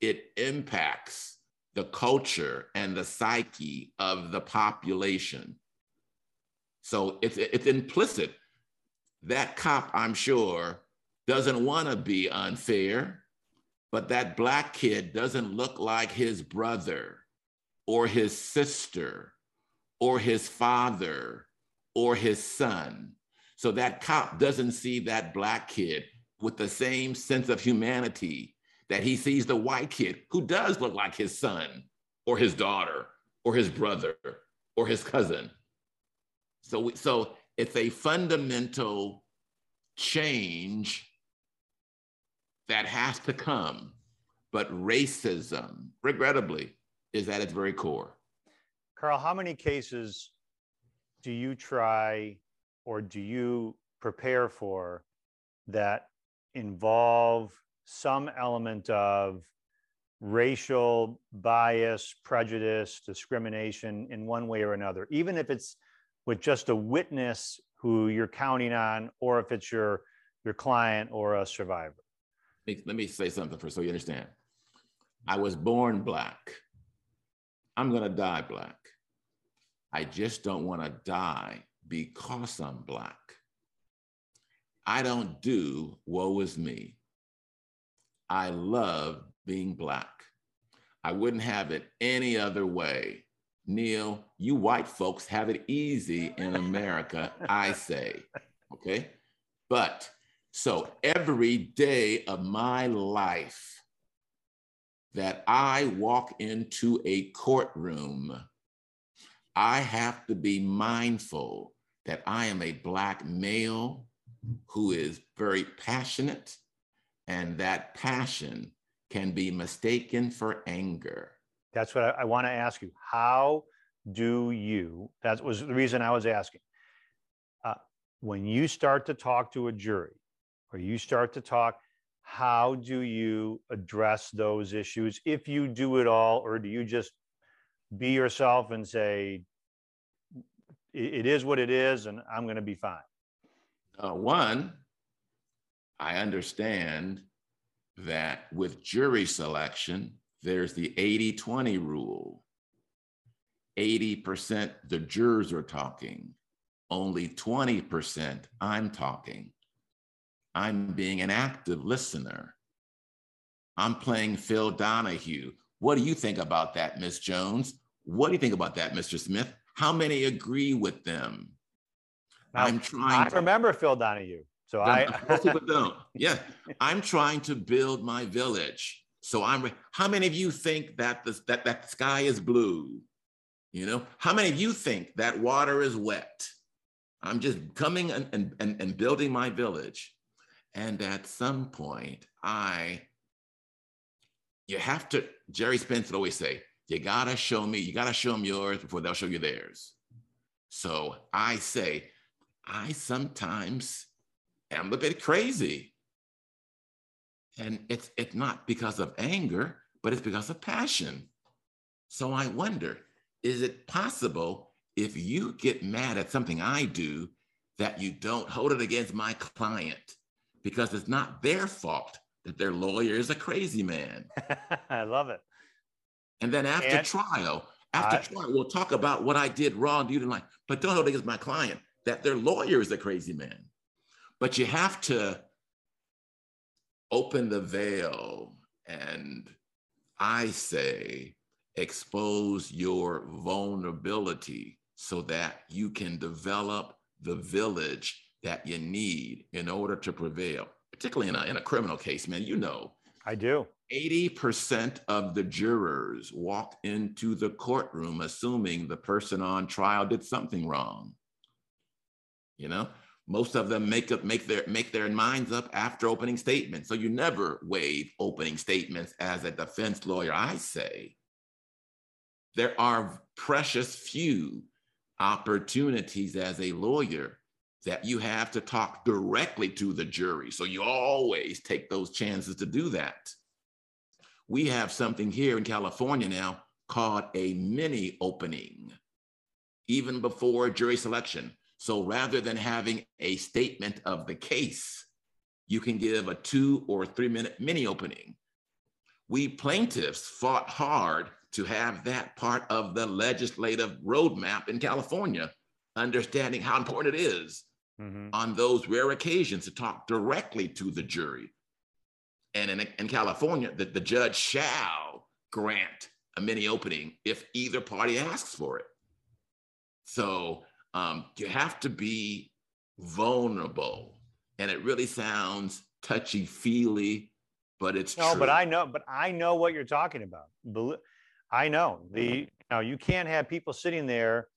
B: it impacts the culture and the psyche of the population. So it's, it's implicit. That cop, I'm sure, doesn't want to be unfair, but that Black kid doesn't look like his brother or his sister or his father or his son. So that cop doesn't see that black kid with the same sense of humanity that he sees the white kid who does look like his son or his daughter or his brother or his cousin. So, we, so it's a fundamental change that has to come. But racism, regrettably, is at its very core.
A: Carl, how many cases do you try or do you prepare for that involve some element of racial bias, prejudice, discrimination in one way or another, even if it's with just a witness who you're counting on, or if it's your your client or a survivor?
B: Let me- say something first so you understand. I was born black. I'm gonna die black. I just don't want to die because I'm black. I don't do woe is me. I love being black. I wouldn't have it any other way. Neil, you white folks have it easy in America, I say. Okay. But so every day of my life that I walk into a courtroom, I have to be mindful that I am a Black male who is very passionate, and that passion can be mistaken for anger.
A: That's what I, I want to ask you. How do you, that was the reason I was asking. Uh, when you start to talk to a jury or you start to talk, how do you address those issues? If you do it all, or do you just be yourself and say, "I- it is what it is and I'm going to be fine?
B: Uh, one, I understand that with jury selection, there's the 80 20 rule. 80% the jurors are talking, only 20% I'm talking. I'm being an active listener. I'm playing Phil Donahue. What do you think about that, Miss Jones? What do you think about that, Mr. Smith? How many agree with them?
A: Now,
B: I'm trying
A: I
B: to
A: remember Phil Donahue. So I,
B: most people don't. Yeah, I'm trying to build my village. So I'm. How many of you think that the that that sky is blue? You know, how many of you think that water is wet? I'm just coming and and and, and building my village, and at some point, I. You have to. Gerry Spence would always say, "You gotta show me. You gotta show them yours before they'll show you theirs." So I say, I sometimes am a bit crazy. And it's it's not because of anger, but it's because of passion. So I wonder, is it possible if you get mad at something I do that you don't hold it against my client because it's not their fault that their lawyer is a crazy man.
A: I love it.
B: And then after and trial, after I, trial, we'll talk about what I did wrong. You didn't like, but don't hold it against my client that their lawyer is a crazy man. But you have to open the veil and I say, expose your vulnerability so that you can develop the village that you need in order to prevail, particularly in a, in a criminal case, man. You know,
A: I do.
B: 80% of the jurors walked into the courtroom assuming the person on trial did something wrong. You know, most of them make up make their make their minds up after opening statements. So you never waive opening statements as a defense lawyer. I say there are precious few opportunities as a lawyer that you have to talk directly to the jury. So you always take those chances to do that. We have something here in California now called a mini opening, even before jury selection. So rather than having a statement of the case, you can give a two or three minute mini opening. We plaintiffs fought hard to have that part of the legislative roadmap in California, understanding how important it is mm-hmm. on those rare occasions to talk directly to the jury. And in, in California, the, the judge shall grant a mini opening if either party asks for it. So um, you have to be vulnerable. And it really sounds touchy feely, but it's
A: no,
B: true.
A: but I know, but I know what you're talking about. I know the now you can't have people sitting there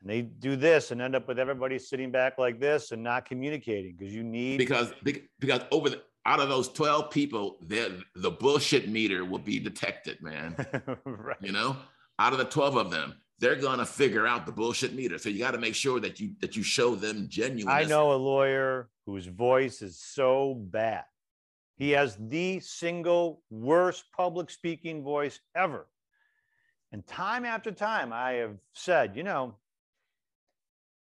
A: and they do this and end up with everybody sitting back like this and not communicating because you need
B: because because over the out of those 12 people the the bullshit meter will be detected man. Right. you know? Out of the 12 of them they're gonna figure out the bullshit meter. So you got to make sure that you that you show them genuine
A: i know a lawyer whose voice is so bad. He has the single worst public speaking voice ever. And time after time, I have said, you know,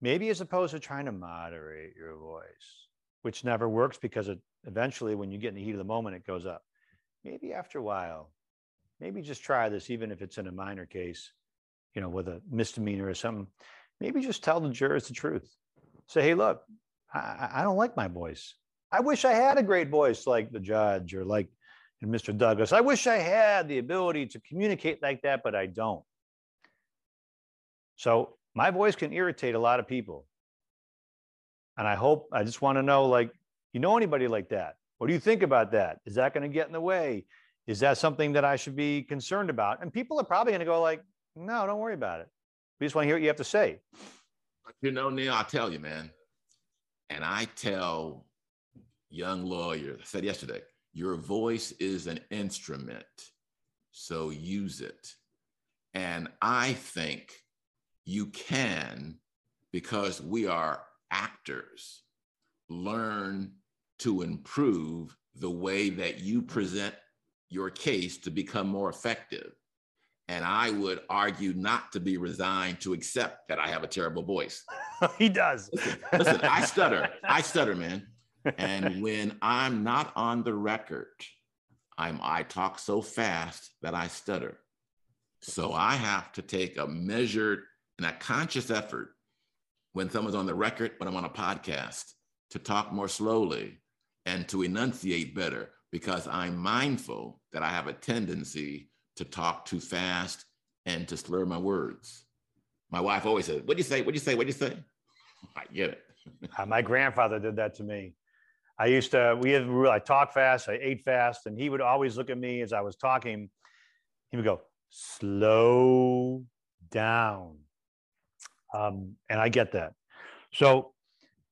A: maybe as opposed to trying to moderate your voice, which never works because it eventually, when you get in the heat of the moment, it goes up. Maybe after a while, maybe just try this, even if it's in a minor case, you know, with a misdemeanor or something. Maybe just tell the jurors the truth. Say, hey, look, I, I don't like my voice. I wish I had a great voice like the judge or like Mr. Douglas. I wish I had the ability to communicate like that, but I don't. So my voice can irritate a lot of people. And I hope, I just want to know like, you know anybody like that? What do you think about that? Is that going to get in the way? Is that something that I should be concerned about? And people are probably going to go like, no, don't worry about it. We just want to hear what you have to say.
B: You know, Neil, I'll tell you, man. And I tell young lawyers, I said yesterday, your voice is an instrument, so use it. And I think you can, because we are actors, learn to improve the way that you present your case to become more effective. And I would argue not to be resigned to accept that I have a terrible voice.
A: he does.
B: listen, listen, I stutter. I stutter, man and when I'm not on the record, I'm I talk so fast that I stutter. So I have to take a measured and a conscious effort when someone's on the record, when I'm on a podcast, to talk more slowly and to enunciate better because I'm mindful that I have a tendency to talk too fast and to slur my words. My wife always says, What'd you say? What'd you say? What'd you say? I get it.
A: Uh, my grandfather did that to me. I used to, we had, rule, I talk fast, I ate fast, and he would always look at me as I was talking. He would go, slow down. Um, and I get that. So,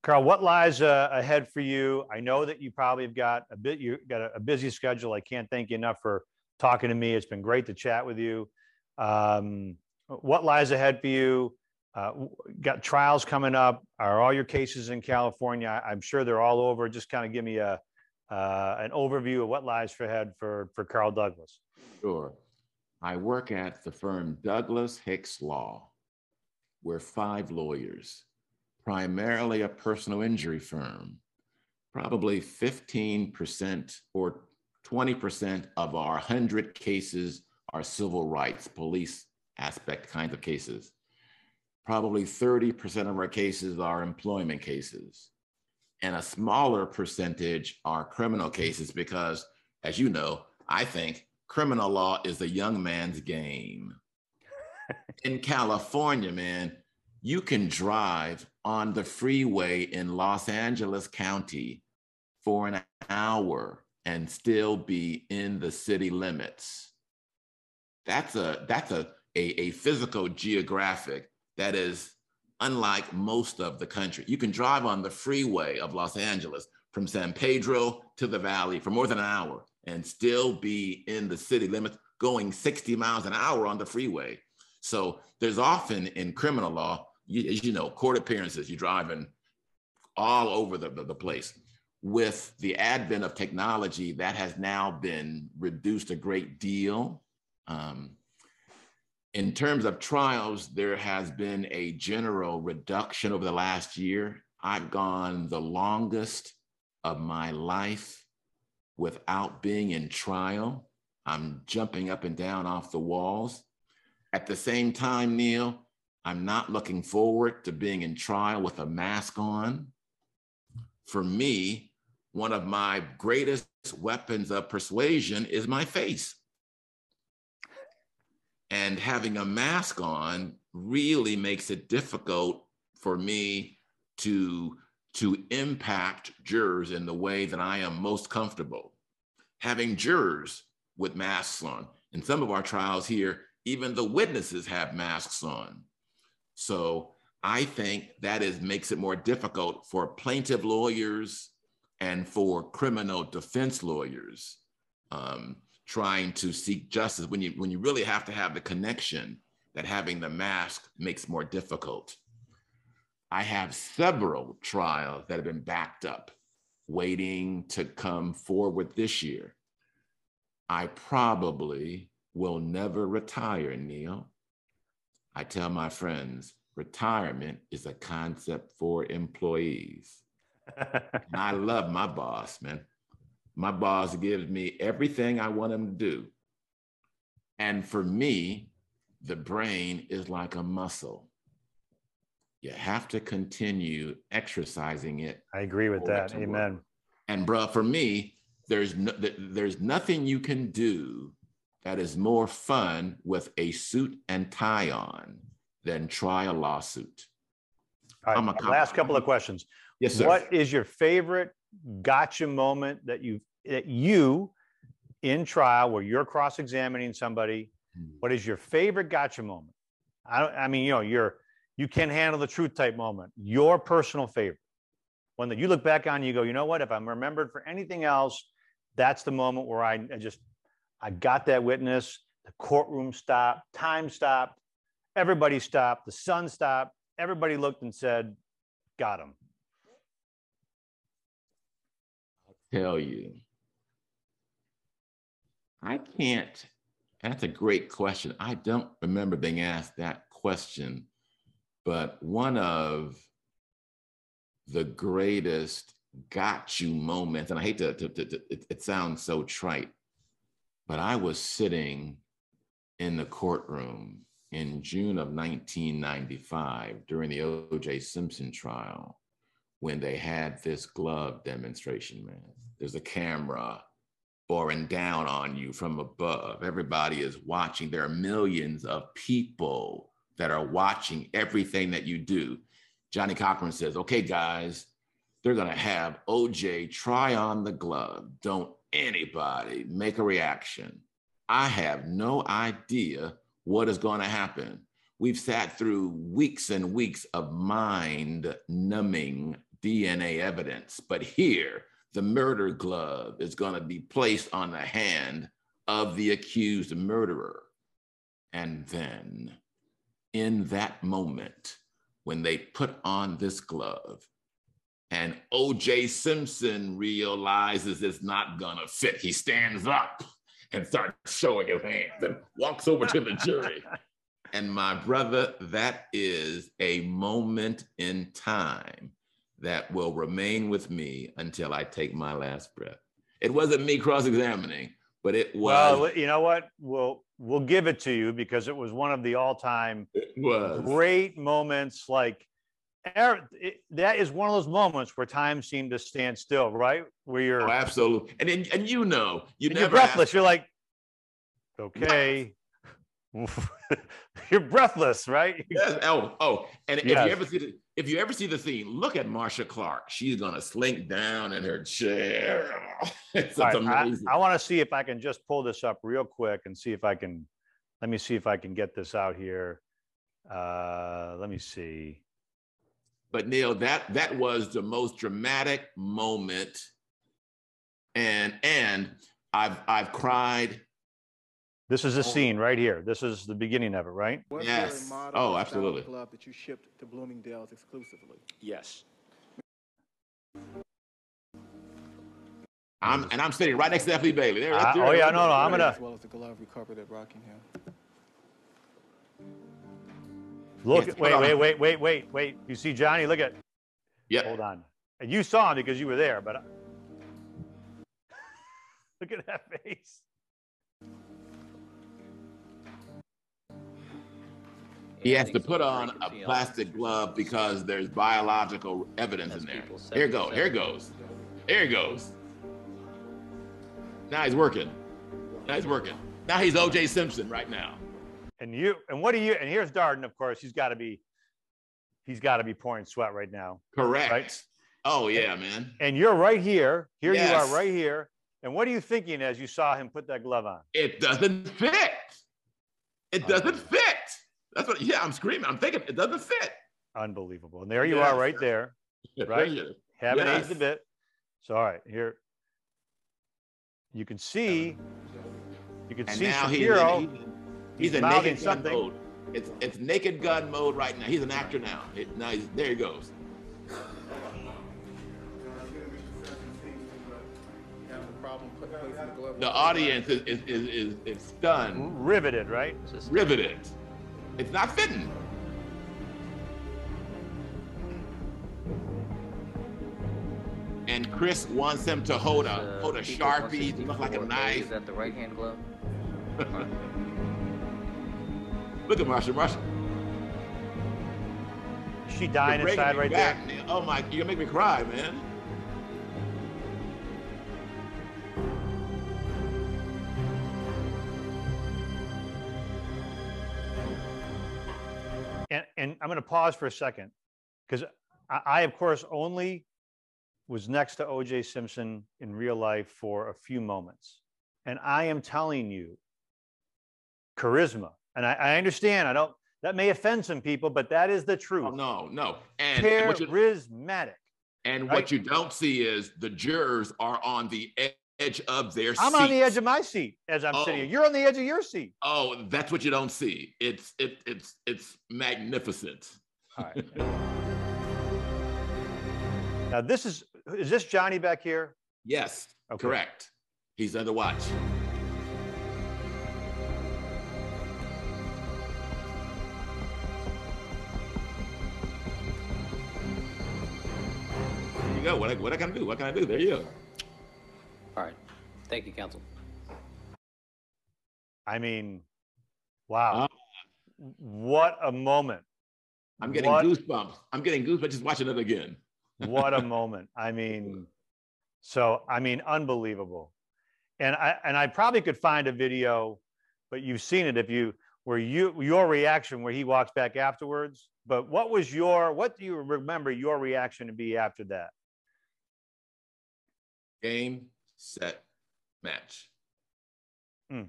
A: Carl, what lies uh, ahead for you? I know that you probably have got a bit, you got a, a, busy schedule. I can't thank you enough for talking to me. It's been great to chat with you. Um, what lies ahead for you? Uh, got trials coming up. Are all your cases in California? I'm sure they're all over. Just kind of give me a uh, an overview of what lies ahead for for Carl Douglas.
B: Sure. I work at the firm Douglas Hicks Law. We're five lawyers, primarily a personal injury firm. Probably 15% or 20% of our 100 cases are civil rights, police aspect kinds of cases. Probably 30% of our cases are employment cases. And a smaller percentage are criminal cases because, as you know, I think criminal law is a young man's game. In California, man, you can drive on the freeway in Los Angeles County for an hour and still be in the city limits. That's a that's a a, a physical geographic that is unlike most of the country. You can drive on the freeway of Los Angeles from San Pedro to the valley for more than an hour and still be in the city limits going 60 miles an hour on the freeway. So there's often in criminal law, you, as you know, court appearances, you're driving all over the, the, the place. With the advent of technology, that has now been reduced a great deal. Um, in terms of trials, there has been a general reduction over the last year. I've gone the longest of my life without being in trial. I'm jumping up and down off the walls. At the same time, Neil, I'm not looking forward to being in trial with a mask on. For me, one of my greatest weapons of persuasion is my face. And having a mask on really makes it difficult for me to, to impact jurors in the way that I am most comfortable. Having jurors with masks on, in some of our trials here, even the witnesses have masks on. So I think that is makes it more difficult for plaintiff lawyers and for criminal defense lawyers. Um, trying to seek justice when you when you really have to have the connection that having the mask makes more difficult. I have several trials that have been backed up, waiting to come forward this year. I probably will never retire, Neil. I tell my friends, retirement is a concept for employees. and I love my boss, man. My boss gives me everything I want him to do. And for me, the brain is like a muscle. You have to continue exercising it.
A: I agree with that. Amen.
B: Work. And bro, for me, there's no, there's nothing you can do that is more fun with a suit and tie on than try a lawsuit.
A: All right, last couple of questions.
B: Yes, sir.
A: What is your favorite gotcha moment that you that you in trial where you're cross-examining somebody hmm. what is your favorite gotcha moment i don't i mean you know you're you can handle the truth type moment your personal favorite one that you look back on and you go you know what if i'm remembered for anything else that's the moment where i, I just i got that witness the courtroom stopped time stopped everybody stopped the sun stopped everybody looked and said got him i
B: tell you. I can't. That's a great question. I don't remember being asked that question, but one of the greatest got you moments, and I hate to, to, to, to it, it sounds so trite, but I was sitting in the courtroom in June of 1995 during the O.J. Simpson trial when they had this glove demonstration, man. There's a camera boring down on you from above. Everybody is watching. There are millions of people that are watching everything that you do. Johnnie Cochran says, okay, guys, they're going to have OJ try on the glove. Don't anybody make a reaction. I have no idea what is going to happen. We've sat through weeks and weeks of mind numbing DNA evidence, but here the murder glove is going to be placed on the hand of the accused murderer. And then, in that moment, when they put on this glove, and OJ Simpson realizes it's not to fit, he stands up and starts showing his hands and walks over to the jury. And my brother, that is a moment in time that will remain with me until I take my last breath. It wasn't me cross-examining, but it was.
A: Well, you know what? We'll we'll give it to you because it was one of the all-time great moments. Like it- that is one of those moments where time seemed to stand still, right? Where you're
B: Oh, absolutely. And and, and you know, you
A: and you're
B: never ask-
A: breathless. You're like, okay. you're breathless, right?
B: Yes. Oh, oh, and if you ever see the if you ever see the scene, look at Marcia Clark. She's gonna slink down in her chair. It's,
A: right, I,
B: amazing.
A: I want to see if I can just pull this up real quick and see if I can. Let me see if I can get this out here. Uh, let me see.
B: But Neil, that that was the most dramatic moment, and and I've I've cried.
A: This is a
B: Oh.
A: scene right here. This is the beginning of it, right?
C: What
B: Yes. Oh, absolutely.
C: Glove that you shipped to Bloomingdale's exclusively.
A: Yes.
B: I'm and I'm sitting right next to F. Bailey. There, right
A: Uh,
B: there,
A: oh, yeah, no, no. I'm gonna-
C: As well as the glove recovered at Rockingham.
A: Look.
B: Yes,
A: wait, wait, wait, wait, wait, wait. You see Johnnie? Look at.
B: Yep.
A: Hold on. And you saw him because you were there, but. Look at that face.
B: He has to put on a plastic glove because there's biological evidence in there. Here it goes. Here it goes. Here it goes. Now he's working. Now he's working. Now he's O.J. Simpson right now.
A: And you and what do you and here's Darden, of course. He's got to be he's got to be pouring sweat right now.
B: Correct.
A: Right.
B: Oh yeah, man.
A: And you're right here. Here you are right here. And what are you thinking as you saw him put that glove on?
B: It doesn't fit. It uh, doesn't fit. That's what. Yeah, I'm screaming. I'm thinking it doesn't fit.
A: Unbelievable. And there you
B: Yes.
A: are right there. Right. Haven't
B: Yes.
A: aged a bit. So all right, here. You can see you can
B: And
A: see
B: now he's in,
A: Shapiro.
B: he's, in-
A: he's
B: he's naked gun mode. It's it's naked gun mode right now. He's an actor now. It, now he's, there he goes.
C: You have a problem put- placing the glove
B: The
C: on
B: audience is is, is, is, is stunned,
A: riveted, right?
B: riveted. It's not fitting. And Chris wants him to hold a
D: Uh,
B: hold a
D: Eagle
B: sharpie, look like a
D: 164A,
B: knife.
D: Is that the right hand glove?
B: Look at Marcia.
A: Marcia, she dying inside right
B: back,
A: there?
B: Oh my, you're gonna make me cry, man.
A: And and I'm going to pause for a second because I, I, of course, only was next to O.J. Simpson in real life for a few moments, and I am telling you, charisma. And I, I understand. I don't. That may offend some people, but that is the truth.
B: Oh no, no. And, and what you
A: Charismatic.
B: and
A: right?
B: what you don't see is the jurors are on the edge of their
A: I'm on the edge of my seat as I'm sitting
B: Oh.
A: here. You're on the edge of your seat.
B: Oh, that's what you don't see. It's it it's it's magnificent.
A: All right. now this is is this Johnnie back here?
B: Yes,
A: Okay.
B: correct. He's under watch. What I, can do? What can I do? There you go.
D: All right. Thank you, counsel.
A: I mean, wow.
B: Ah.
A: What a moment.
B: I'm getting
A: What-
B: goosebumps. I'm getting goosebumps just watching it again.
A: what a moment. I mean, so I mean, unbelievable. And I and I probably could find a video, but you've seen it if you where you your reaction where he walks back afterwards. But what was your what do you remember your reaction to be after that?
B: Game, set, match.
A: Hmm.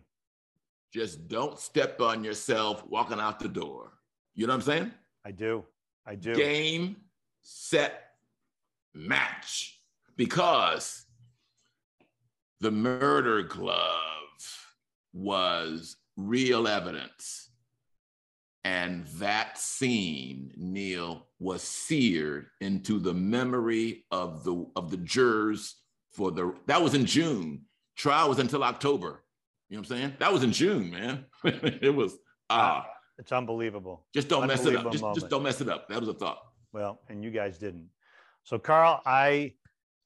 B: Just don't step on yourself walking out the door. You know what I'm saying?
A: I do. I do.
B: Game, set, match. Because the murder glove was real evidence. And that scene, Neil, was seared into the memory of the of the jurors for the that was in June. Trial was until October. You know what I'm saying? That was in June, man. it was ah,
A: It's unbelievable.
B: just don't mess it up. Just,
A: moment.
B: just don't mess it up. That was a thought.
A: Well, and you guys didn't. So Carl, I,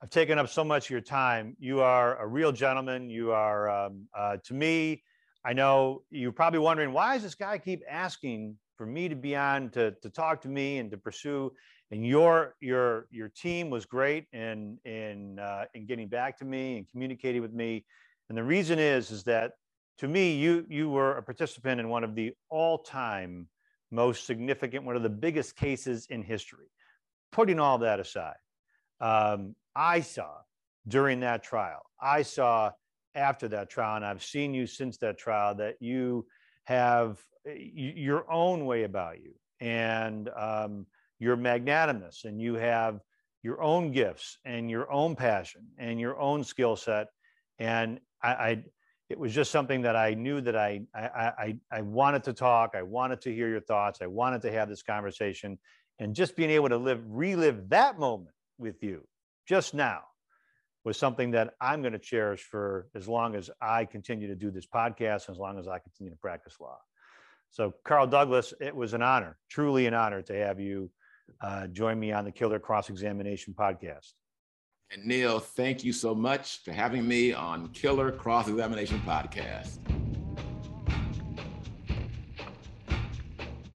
A: I've taken up so much of your time. You are a real gentleman. You are, um, uh, to me, I know you're probably wondering, why does this guy keep asking for me to be on to, to talk to me and to pursue? And your, your, your team was great in, in, uh, in getting back to me and communicating with me. And the reason is, is that to me, you, you were a participant in one of the all-time most significant, one of the biggest cases in history. Putting all that aside, um, I saw during that trial, I saw after that trial, and I've seen you since that trial, that you have y- your own way about you, and um, you're magnanimous, and you have your own gifts, and your own passion, and your own skill set, and I, I it was just something that I knew that I, I, I, I wanted to talk. I wanted to hear your thoughts. I wanted to have this conversation and just being able to live, relive that moment with you just now was something that I'm going to cherish for as long as I continue to do this podcast, as long as I continue to practice law. So Carl Douglas, it was an honor, truly an honor to have you uh, join me on the Killer Cross Examination podcast.
B: And Neil, thank you so much for having me on Killer Cross Examination Podcast.